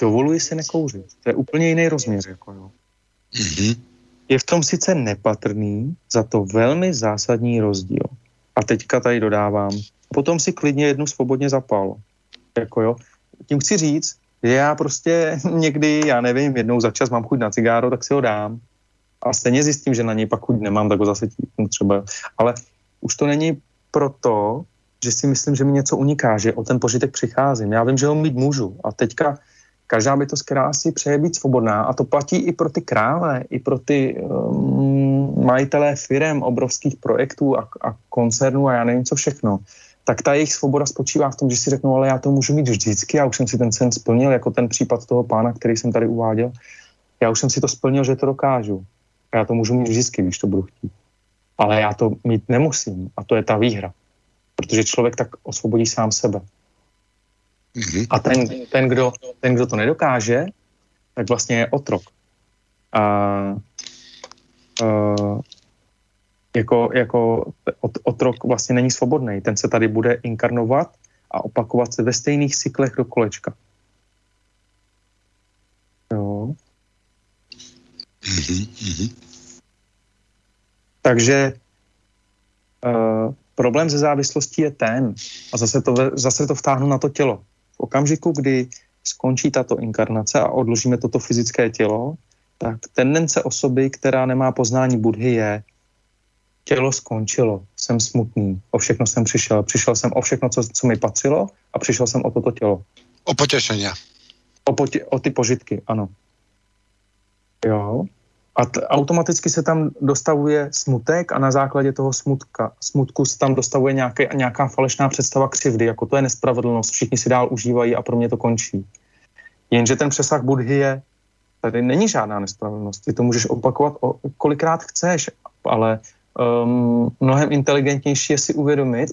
dovoluji si nekouřit. To je úplně jiný rozměr. Jako, jo. Mm-hmm. Je v tom sice nepatrný, za to velmi zásadní rozdíl. A teďka tady dodávám, potom si klidně jednu svobodně zapal. Jako jo. Tím chci říct, že já prostě někdy, já nevím, jednou za čas mám chuť na cigáro, tak si ho dám. A stejně zjistím, že na něj pak chuť nemám, tak ho zase tím třeba. Ale už to není proto, že si myslím, že mi něco uniká, že o ten požitek přicházím. Já vím, že ho mít můžu. A teďka každá bytost, která si přeje být svobodná, a to platí i pro ty krále, i pro ty um, majitelé firem, obrovských projektů a, a koncernů a já nevím co všechno, tak ta jejich svoboda spočívá v tom, že si řeknou, ale já to můžu mít vždycky, já už jsem si ten sen splnil, jako ten případ toho pána, který jsem tady uváděl. Já už jsem si to splnil, že to dokážu. A já to můžu mít vždycky, když to budu chtít. Ale já to mít nemusím. A to je ta výhra protože člověk tak osvobodí sám sebe. Mm-hmm. A ten, ten, kdo, ten, kdo to nedokáže, tak vlastně je otrok. A, a jako, jako otrok vlastně není svobodný. Ten se tady bude inkarnovat a opakovat se ve stejných cyklech do kolečka. Jo. Mm-hmm. Takže uh, problém ze závislostí je ten, a zase to, zase to vtáhnu na to tělo. V okamžiku, kdy skončí tato inkarnace a odložíme toto fyzické tělo, tak tendence osoby, která nemá poznání Budhy, je tělo skončilo, jsem smutný, o všechno jsem přišel, přišel jsem o všechno, co, co mi patřilo a přišel jsem o toto tělo. O potěšení. O, potě, o ty požitky, ano. Jo. A t- automaticky se tam dostavuje smutek a na základě toho smutka, smutku se tam dostavuje nějaké, nějaká falešná představa křivdy, jako to je nespravedlnost, všichni si dál užívají a pro mě to končí. Jenže ten přesah Budhy je, tady není žádná nespravedlnost, ty to můžeš opakovat o, kolikrát chceš, ale um, mnohem inteligentnější je si uvědomit,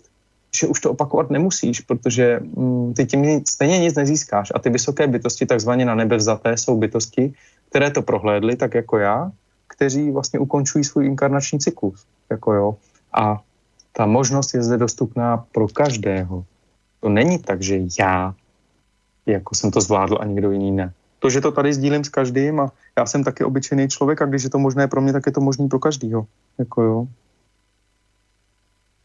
že už to opakovat nemusíš, protože mm, ty tím nic, stejně nic nezískáš. A ty vysoké bytosti, takzvaně na nebe vzaté, jsou bytosti, které to prohlédly, tak jako já, kteří vlastně ukončují svůj inkarnační cyklus. Jako jo. A ta možnost je zde dostupná pro každého. To není tak, že já jako jsem to zvládl a nikdo jiný ne. To, že to tady sdílím s každým a já jsem taky obyčejný člověk a když je to možné pro mě, tak je to možné pro každýho. Jako jo.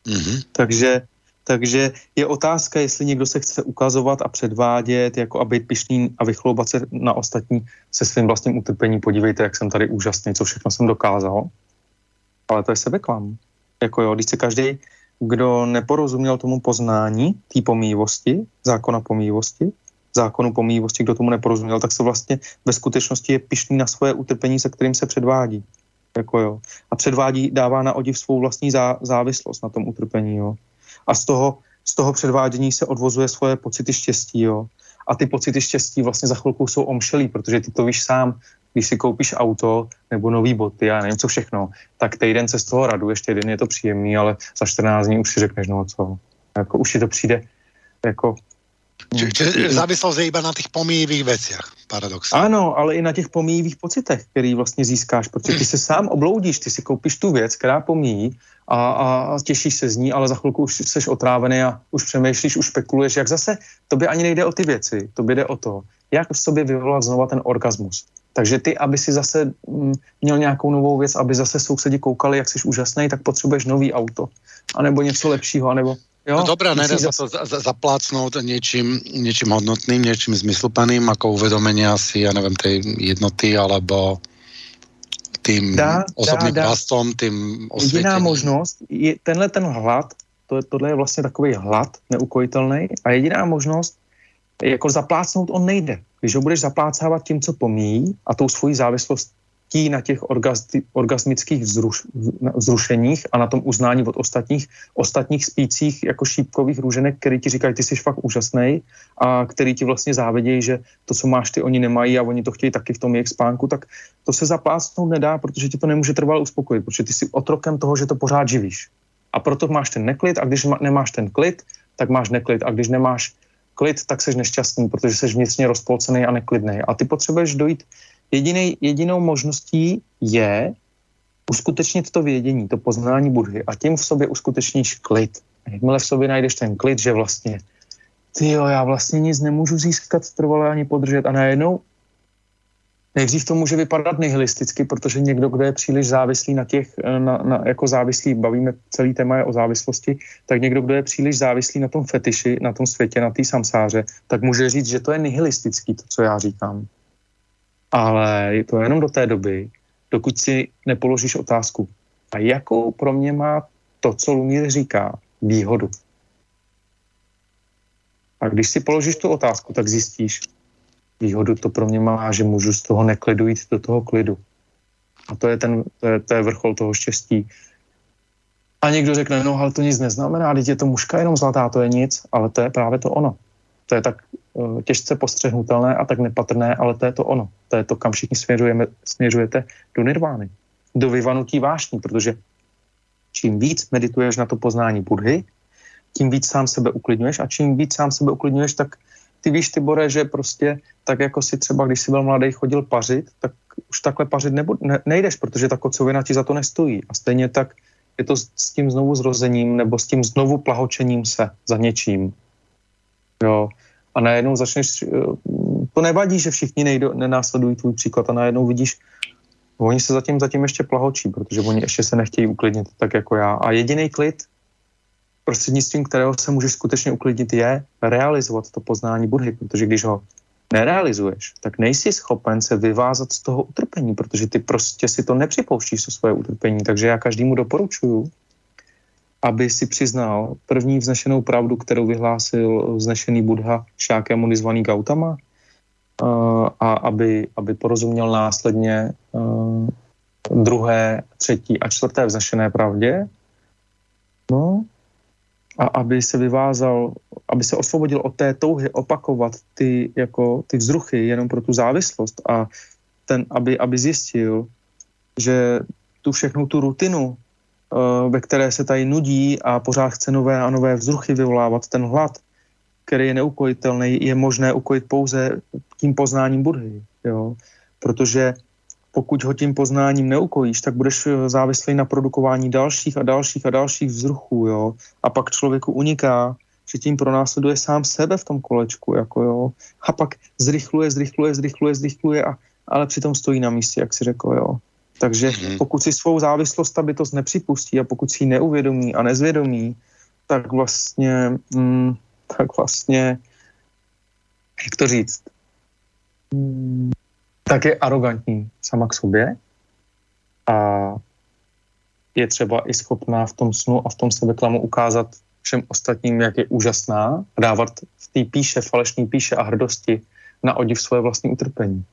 Mm-hmm. Takže, takže je otázka, jestli někdo se chce ukazovat a předvádět, jako a být pišný a vychloubat se na ostatní se svým vlastním utrpením. Podívejte, jak jsem tady úžasný, co všechno jsem dokázal. Ale to je sebeklam. Jako jo, když se každý, kdo neporozuměl tomu poznání, té pomývosti, zákona pomývosti, zákonu pomývosti, kdo tomu neporozuměl, tak se vlastně ve skutečnosti je pišný na svoje utrpení, se kterým se předvádí. Jako jo. A předvádí, dává na odiv svou vlastní zá, závislost na tom utrpení. Jo. A z toho, z toho předvádění se odvozuje svoje pocity štěstí. Jo. A ty pocity štěstí vlastně za chvilku jsou omšelí, protože ty to víš sám, když si koupíš auto nebo nový boty, já nevím co všechno, tak týden se z toho raduješ, týden je to příjemný, ale za 14 dní už si řekneš, no co, jako už ti to přijde jako Čiže či, závislost je iba na těch pomíjivých věcech, paradoxně. Ano, ale i na těch pomíjivých pocitech, který vlastně získáš, protože ty se sám obloudíš, ty si koupíš tu věc, která pomíjí a, a, těšíš se z ní, ale za chvilku už jsi otrávený a už přemýšlíš, už spekuluješ, jak zase, tobě ani nejde o ty věci, to jde o to, jak v sobě vyvolat znova ten orgasmus. Takže ty, aby si zase měl nějakou novou věc, aby zase sousedi koukali, jak jsi úžasný, tak potřebuješ nový auto, anebo něco lepšího, anebo Jo? No dobré, nedá sa to za, zaplácnout něčím, něčím hodnotným, něčím zmysluplným, jako uvedomení asi, ja nevím, tej jednoty, alebo dá, osobným dá, vlastom, tým osvětěním. Jediná možnost, je tenhle ten hlad, to, tohle je vlastně takový hlad neukojitelný a jediná možnost, jako zaplácnout on nejde. Když ho budeš zaplácávat tím, co pomíjí a tou svojí závislost lptí na těch orgasmických vzruš, vzrušeních a na tom uznání od ostatních, ostatních spících jako šípkových růženek, který ti říkají, ty jsi fakt úžasný a který ti vlastně závidějí, že to, co máš ty, oni nemají a oni to chtějí taky v tom jejich spánku, tak to se zaplácnout nedá, protože ti to nemůže trvalo uspokojit, protože ty jsi otrokem toho, že to pořád živíš. A proto máš ten neklid a když nemáš ten klid, tak máš neklid a když nemáš klid, tak jsi nešťastný, protože jsi vnitřně rozpolcený a neklidný. A ty potřebuješ dojít Jedinej, jedinou možností je uskutečnit to vědění, to poznání Budhy a tím v sobě uskutečníš klid. Jakmile v sobě najdeš ten klid, že vlastně ty jo, já vlastně nic nemůžu získat trvalé ani podržet a najednou Nejdřív to může vypadat nihilisticky, protože někdo, kdo je příliš závislý na těch, na, na, jako závislý, bavíme, celý téma je o závislosti, tak někdo, kdo je příliš závislý na tom fetiši, na tom světě, na té samsáře, tak může říct, že to je nihilistický, to, co já říkám ale je to jenom do té doby, dokud si nepoložíš otázku, a jakou pro mě má to, co Lumír říká, výhodu. A když si položíš tu otázku, tak zjistíš, výhodu to pro mě má, že můžu z toho neklidu jít do toho klidu. A to je, ten, to je, to je vrchol toho štěstí. A někdo řekne, no ale to nic neznamená, teď je to mužka jenom zlatá, to je nic, ale to je právě to ono. To je tak těžce postřehnutelné a tak nepatrné, ale to je to ono. To je to, kam všichni směřujeme, směřujete do nirvány, do vyvanutí vášní, protože čím víc medituješ na to poznání Budhy, tím víc sám sebe uklidňuješ a čím víc sám sebe uklidňuješ, tak ty víš, Tibore, že prostě tak jako si třeba, když jsi byl mladý, chodil pařit, tak už takhle pařit nebu, ne, nejdeš, protože ta kocovina ti za to nestojí. A stejně tak je to s, s tím znovu zrozením nebo s tím znovu plahočením se za něčím. Jo. A najednou začneš, eh, to nevadí, že všichni nejdo, nenásledují tvůj příklad a najednou vidíš, oni se zatím, zatím ještě plahočí, protože oni ještě se nechtějí uklidnit tak jako já. A jediný klid, prostřednictvím kterého se můžeš skutečně uklidnit, je realizovat to poznání Budhy, protože když ho nerealizuješ, tak nejsi schopen se vyvázat z toho utrpení, protože ty prostě si to nepřipouštíš, to svoje utrpení. Takže já každému doporučuju, aby si přiznal první vznešenou pravdu, kterou vyhlásil vznešený Buddha šákému nizvaný Gautama a aby, aby porozuměl následně druhé, třetí a čtvrté vznešené pravdě. No, a aby se vyvázal, aby se osvobodil od té touhy opakovat ty, jako, ty vzruchy jenom pro tu závislost a ten, aby, aby zjistil, že tu všechnu tu rutinu ve které se tady nudí a pořád chce nové a nové vzruchy vyvolávat, ten hlad, který je neukojitelný, je možné ukojit pouze tím poznáním Budhy. Jo? Protože pokud ho tím poznáním neukojíš, tak budeš eh, závislý na produkování dalších a dalších a dalších vzruchů, jo. A pak člověku uniká, že tím pronásleduje sám sebe v tom kolečku, jako jo. A pak zrychluje, zrychluje, zrychluje, zrychluje, a, ale přitom stojí na místě, jak si řekl, jo. Takže mm-hmm. pokud si svou závislost a bytost nepřipustí a pokud si ji neuvědomí a nezvědomí, tak vlastně, mm, tak vlastně, jak to říct, mm, tak je arrogantní sama k sobě a je třeba i schopná v tom snu a v tom sebeklamu ukázat všem ostatním, jak je úžasná, dávat v té píše, falešní píše a hrdosti na odiv svoje vlastní utrpení.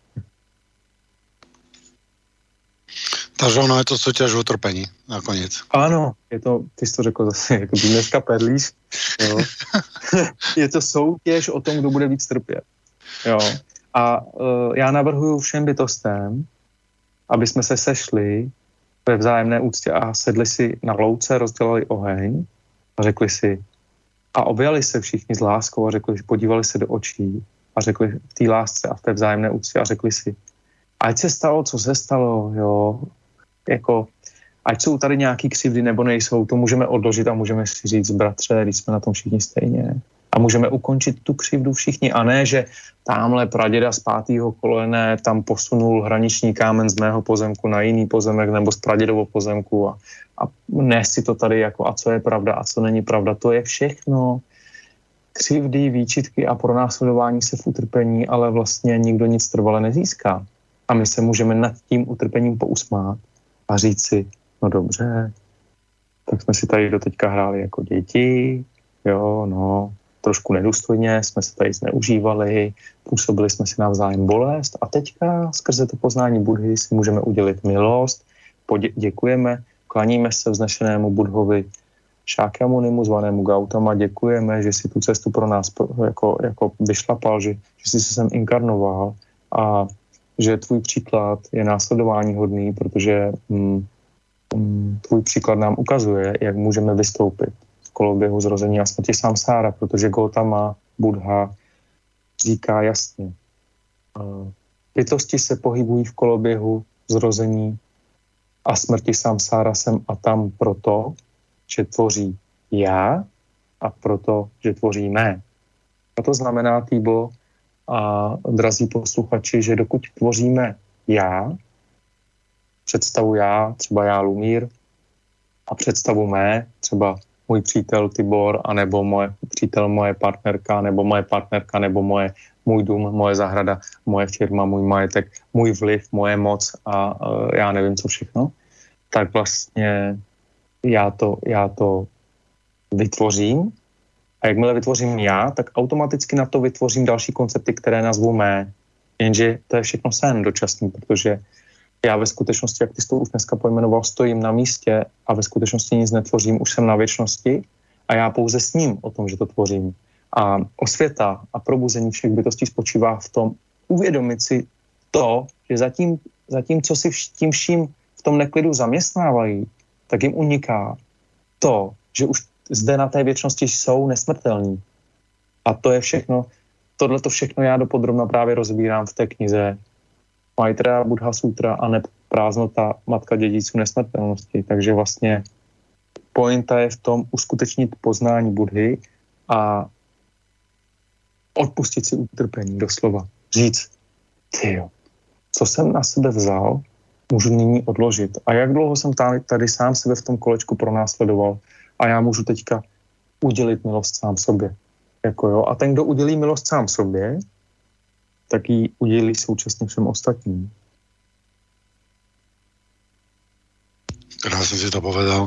Takže ono je to soutěž utrpení nakonec. Ano, je to, ty jsi to řekl zase, jako dneska perlíš. Jo. je to soutěž o tom, kdo bude víc trpět. Jo. A uh, já navrhuju všem bytostem, aby jsme se sešli ve vzájemné úctě a sedli si na louce, rozdělali oheň a řekli si, a objali se všichni s láskou a řekli, podívali se do očí a řekli v té lásce a v té vzájemné úctě a řekli si, ať se stalo, co se stalo, jo, jako, ať jsou tady nějaký křivdy nebo nejsou, to můžeme odložit a můžeme si říct, bratře, když jsme na tom všichni stejně. A můžeme ukončit tu křivdu všichni. A ne, že tamhle praděda z pátého kolene tam posunul hraniční kámen z mého pozemku na jiný pozemek nebo z pradědovo pozemku a, a ne si to tady jako a co je pravda a co není pravda, to je všechno. Křivdy, výčitky a pronásledování se v utrpení, ale vlastně nikdo nic trvale nezíská. A my se můžeme nad tím utrpením pousmát a říct si, no dobře, tak jsme si tady doteďka hráli jako děti, jo, no, trošku nedůstojně, jsme se tady zneužívali, působili jsme si navzájem bolest a teďka skrze to poznání Budhy si můžeme udělit milost, děkujeme, klaníme se vznešenému Budhovi Šákyamunimu, zvanému Gautama, děkujeme, že si tu cestu pro nás jako, jako vyšlapal, že, že jsi se sem inkarnoval. A že tvůj příklad je následování hodný, protože mm, mm, tvůj příklad nám ukazuje, jak můžeme vystoupit koloběhu zrození a smrti samsára, protože Gautama Buddha říká jasně, bytosti se pohybují v koloběhu zrození a smrti samsára sem a tam proto, že tvoří já a proto, že tvoří mé. A to znamená, Týbo a drazí posluchači, že dokud tvoříme já, představu já, třeba já Lumír, a představu mé, třeba můj přítel Tibor, anebo moje přítel, moje partnerka, nebo moje partnerka, nebo moje, můj dům, moje zahrada, moje firma, můj majetek, můj vliv, moje moc a uh, já nevím co všechno, tak vlastně já to, já to vytvořím a jakmile vytvořím já, tak automaticky na to vytvořím další koncepty, které nazvu mé. Jenže to je všechno sen dočasný, protože já ve skutečnosti, jak ty to už dneska pojmenoval, stojím na místě a ve skutečnosti nic netvořím, už jsem na věčnosti a já pouze s ním o tom, že to tvořím. A osvěta a probuzení všech bytostí spočívá v tom uvědomit si to, že zatím, zatím co si tím vším v tom neklidu zaměstnávají, tak jim uniká to, že už zde na té věčnosti jsou nesmrtelní. A to je všechno, tohle to všechno já dopodrobna právě rozbírám v té knize Maitra, Buddha Sutra a ne prázdnota matka dědiců nesmrtelnosti. Takže vlastně pointa je v tom uskutečnit poznání Budhy a odpustit si utrpení, doslova. Říct, ty co jsem na sebe vzal, můžu nyní odložit. A jak dlouho jsem tady, tady sám sebe v tom kolečku pronásledoval a já můžu teďka udělit milost sám sobě. Jako jo. A ten, kdo udělí milost sám sobě, tak ji udělí současně všem ostatním. Krásně si to povedal.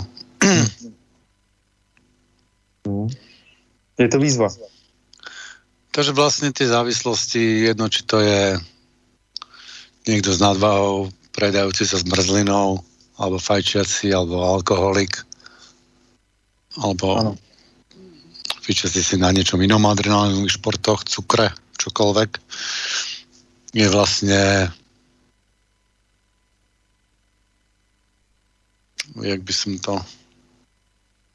No. Je to výzva. Takže vlastně ty závislosti, jedno či to je někdo s nadvahou, predajúci sa s mrzlinou, alebo fajčiaci, alebo alkoholik, alebo ano. si na niečom inom adrenalinových športoch, cukre, čokoľvek, je vlastne jak by som to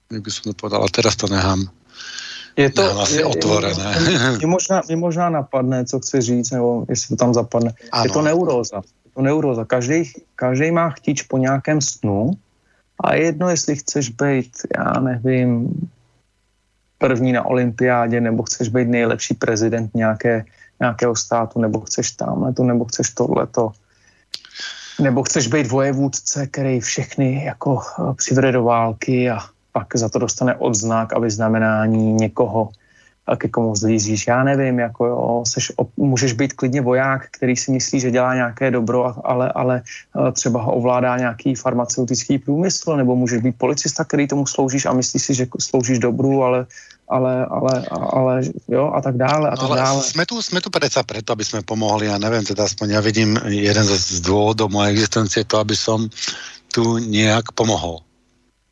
jak by som to povedal, a teraz to nechám je to asi je, otvorené. Je, je, možná, je možná napadne, co chci říct, nebo jestli to tam zapadne. Ano. Je to neuróza. Je to neuróza. Každý, každý má chtíč po nějakém snu a jedno, jestli chceš být, já nevím, první na olympiádě, nebo chceš být nejlepší prezident nějaké, nějakého státu, nebo chceš tamhle to, nebo chceš tohleto. Nebo chceš být vojevůdce, který všechny jako eh, přivede do války a pak za to dostane odznak a vyznamenání někoho, ke komu zlízíš. Já nevím, jako jo, seš, můžeš být klidně voják, který si myslí, že dělá nějaké dobro, ale, ale eh, třeba ho ovládá nějaký farmaceutický průmysl, nebo můžeš být policista, který tomu sloužíš a myslíš si, že sloužíš dobru, ale ale, ale, ale jo, a tak dále, a tak ale dále. Jsme tu, jsme tu predsa preto, aby jsme pomohli, já nevím, teda aspoň já vidím jeden z důvodů mojej existencie to, aby som tu nějak pomohl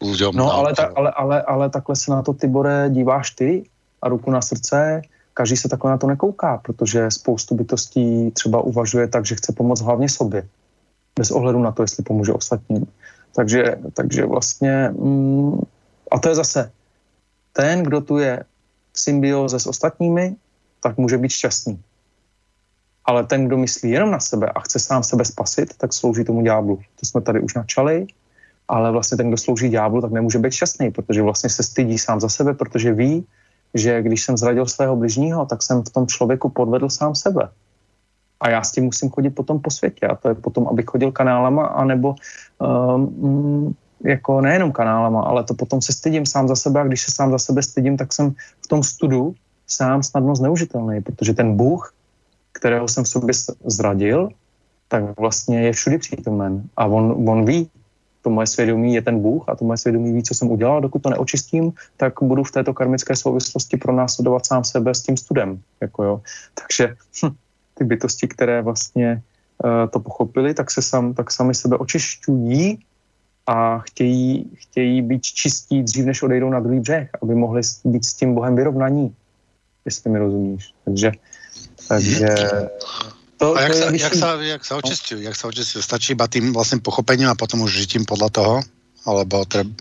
ľuďom. No ale, ta, ale, ale, ale takhle se na to, Tibore, díváš ty a ruku na srdce, každý se takhle na to nekouká, protože spoustu bytostí třeba uvažuje tak, že chce pomoct hlavně sobě, bez ohledu na to, jestli pomůže ostatním. Takže, takže vlastně, mm, a to je zase, ten, kdo tu je v symbioze s ostatními, tak může být šťastný. Ale ten, kdo myslí jenom na sebe a chce sám sebe spasit, tak slouží tomu ďáblu. To jsme tady už načali ale vlastně ten, kdo slouží ďáblu, tak nemůže být šťastný, protože vlastně se stydí sám za sebe, protože ví, že když jsem zradil svého bližního, tak jsem v tom člověku podvedl sám sebe. A já s tím musím chodit potom po světě. A to je potom, abych chodil kanálama, anebo um, jako nejenom kanálama, ale to potom se stydím sám za sebe a když se sám za sebe stydím, tak jsem v tom studu sám snadno zneužitelný, protože ten Bůh, kterého jsem v sobě zradil, tak vlastně je všudy přítomen a on, on ví, to moje svědomí je ten Bůh a to moje svědomí ví, co jsem udělal. Dokud to neočistím, tak budu v této karmické souvislosti pronásledovat sám sebe s tím studem. Jako jo. Takže hm, ty bytosti, které vlastně uh, to pochopili, tak se sam, tak sami sebe očišťují a chtějí, chtějí být čistí dřív, než odejdou na druhý břeh, aby mohli být s tím Bohem vyrovnaní, jestli mi rozumíš. Takže, takže to, a jak, to sa, jak, sa, jak sa očistujú? Jak sa očistujú? Stačí iba tým vlastne pochopením a potom už žitím podľa toho? Alebo treba...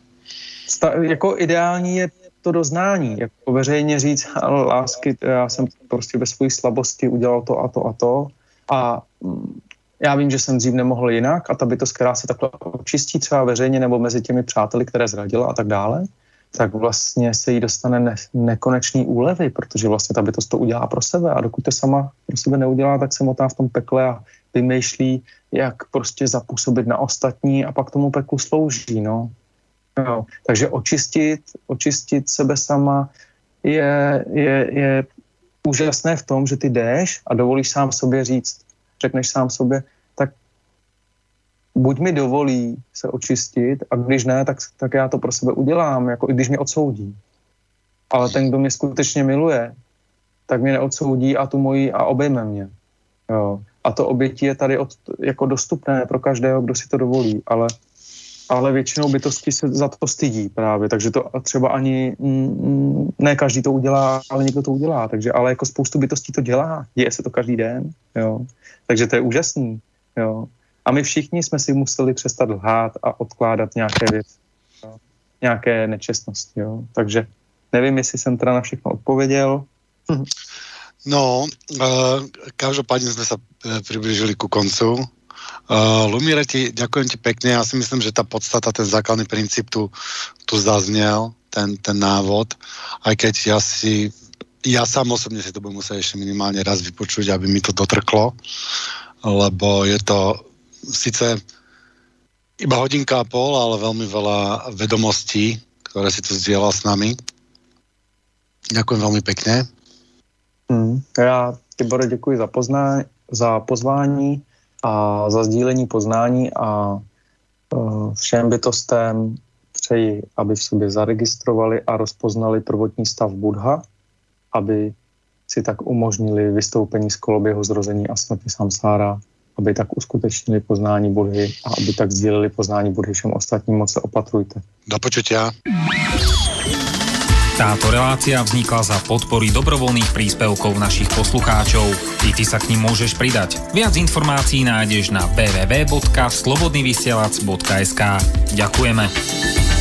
Sta, jako ideální je to doznání, jako veřejně říct, lásky, já jsem prostě ve své slabosti udělal to a to a to a mm, já vím, že jsem dřív nemohl jinak a ta bytost, která se takhle očistí třeba veřejně nebo mezi těmi přáteli, které zradila a tak dále, tak vlastně se jí dostane ne, nekonečný úlevy, protože vlastně ta bytost to udělá pro sebe a dokud to sama pro sebe neudělá, tak se motá v tom pekle a vymýšlí, jak prostě zapůsobit na ostatní a pak tomu peklu slouží, no. no. Takže očistit, očistit sebe sama je, je, je úžasné v tom, že ty jdeš a dovolíš sám sobě říct, řekneš sám sobě, buď mi dovolí se očistit a když ne, tak, tak já to pro sebe udělám, jako i když mě odsoudí. Ale ten, kdo mě skutečně miluje, tak mě neodsoudí a tu moji a obejme mě. Jo. A to obětí je tady od, jako dostupné pro každého, kdo si to dovolí, ale, ale většinou bytosti se za to stydí právě, takže to třeba ani, mm, ne každý to udělá, ale někdo to udělá, takže ale jako spoustu bytostí to dělá, děje se to každý den, jo. Takže to je úžasný, jo. A my všichni jsme si museli přestat lhát a odkládat nějaké věci, jo? nějaké nečestnosti. Jo? Takže nevím, jestli jsem teda na všechno odpověděl. No, uh, každopádně jsme se eh, přiblížili ku koncu. Uh, Lumíre, ti, ďakujem ti pekne. Já si myslím, že ta podstata, ten základný princíp tu, tu zazněl, ten, ten návod. Aj keď já si, já sám osobně si to budu muset ještě minimálně raz vypočuť, aby mi to dotrklo, lebo je to sice iba hodinka a pol, ale veľmi veľa vedomostí, ktoré si tu zdieľal s nami. Ďakujem veľmi pekne. Hmm. Já, Tibore, děkuji za, pozná, za pozvání a za sdílení poznání a uh, všem bytostem přeji, aby v sobě zaregistrovali a rozpoznali prvotní stav Budha, aby si tak umožnili vystoupení z koloběho zrození a smrti samsára aby tak uskutečnili poznání Budhy a aby tak sdíleli poznání Budhy všem ostatním, moc se opatrujte. Do počutia. Táto relácia vznikla za podpory dobrovoľných príspevkov našich poslucháčov. I ty sa k ním môžeš pridať. Viac informácií nájdeš na www.slobodnyvysielac.sk Ďakujeme.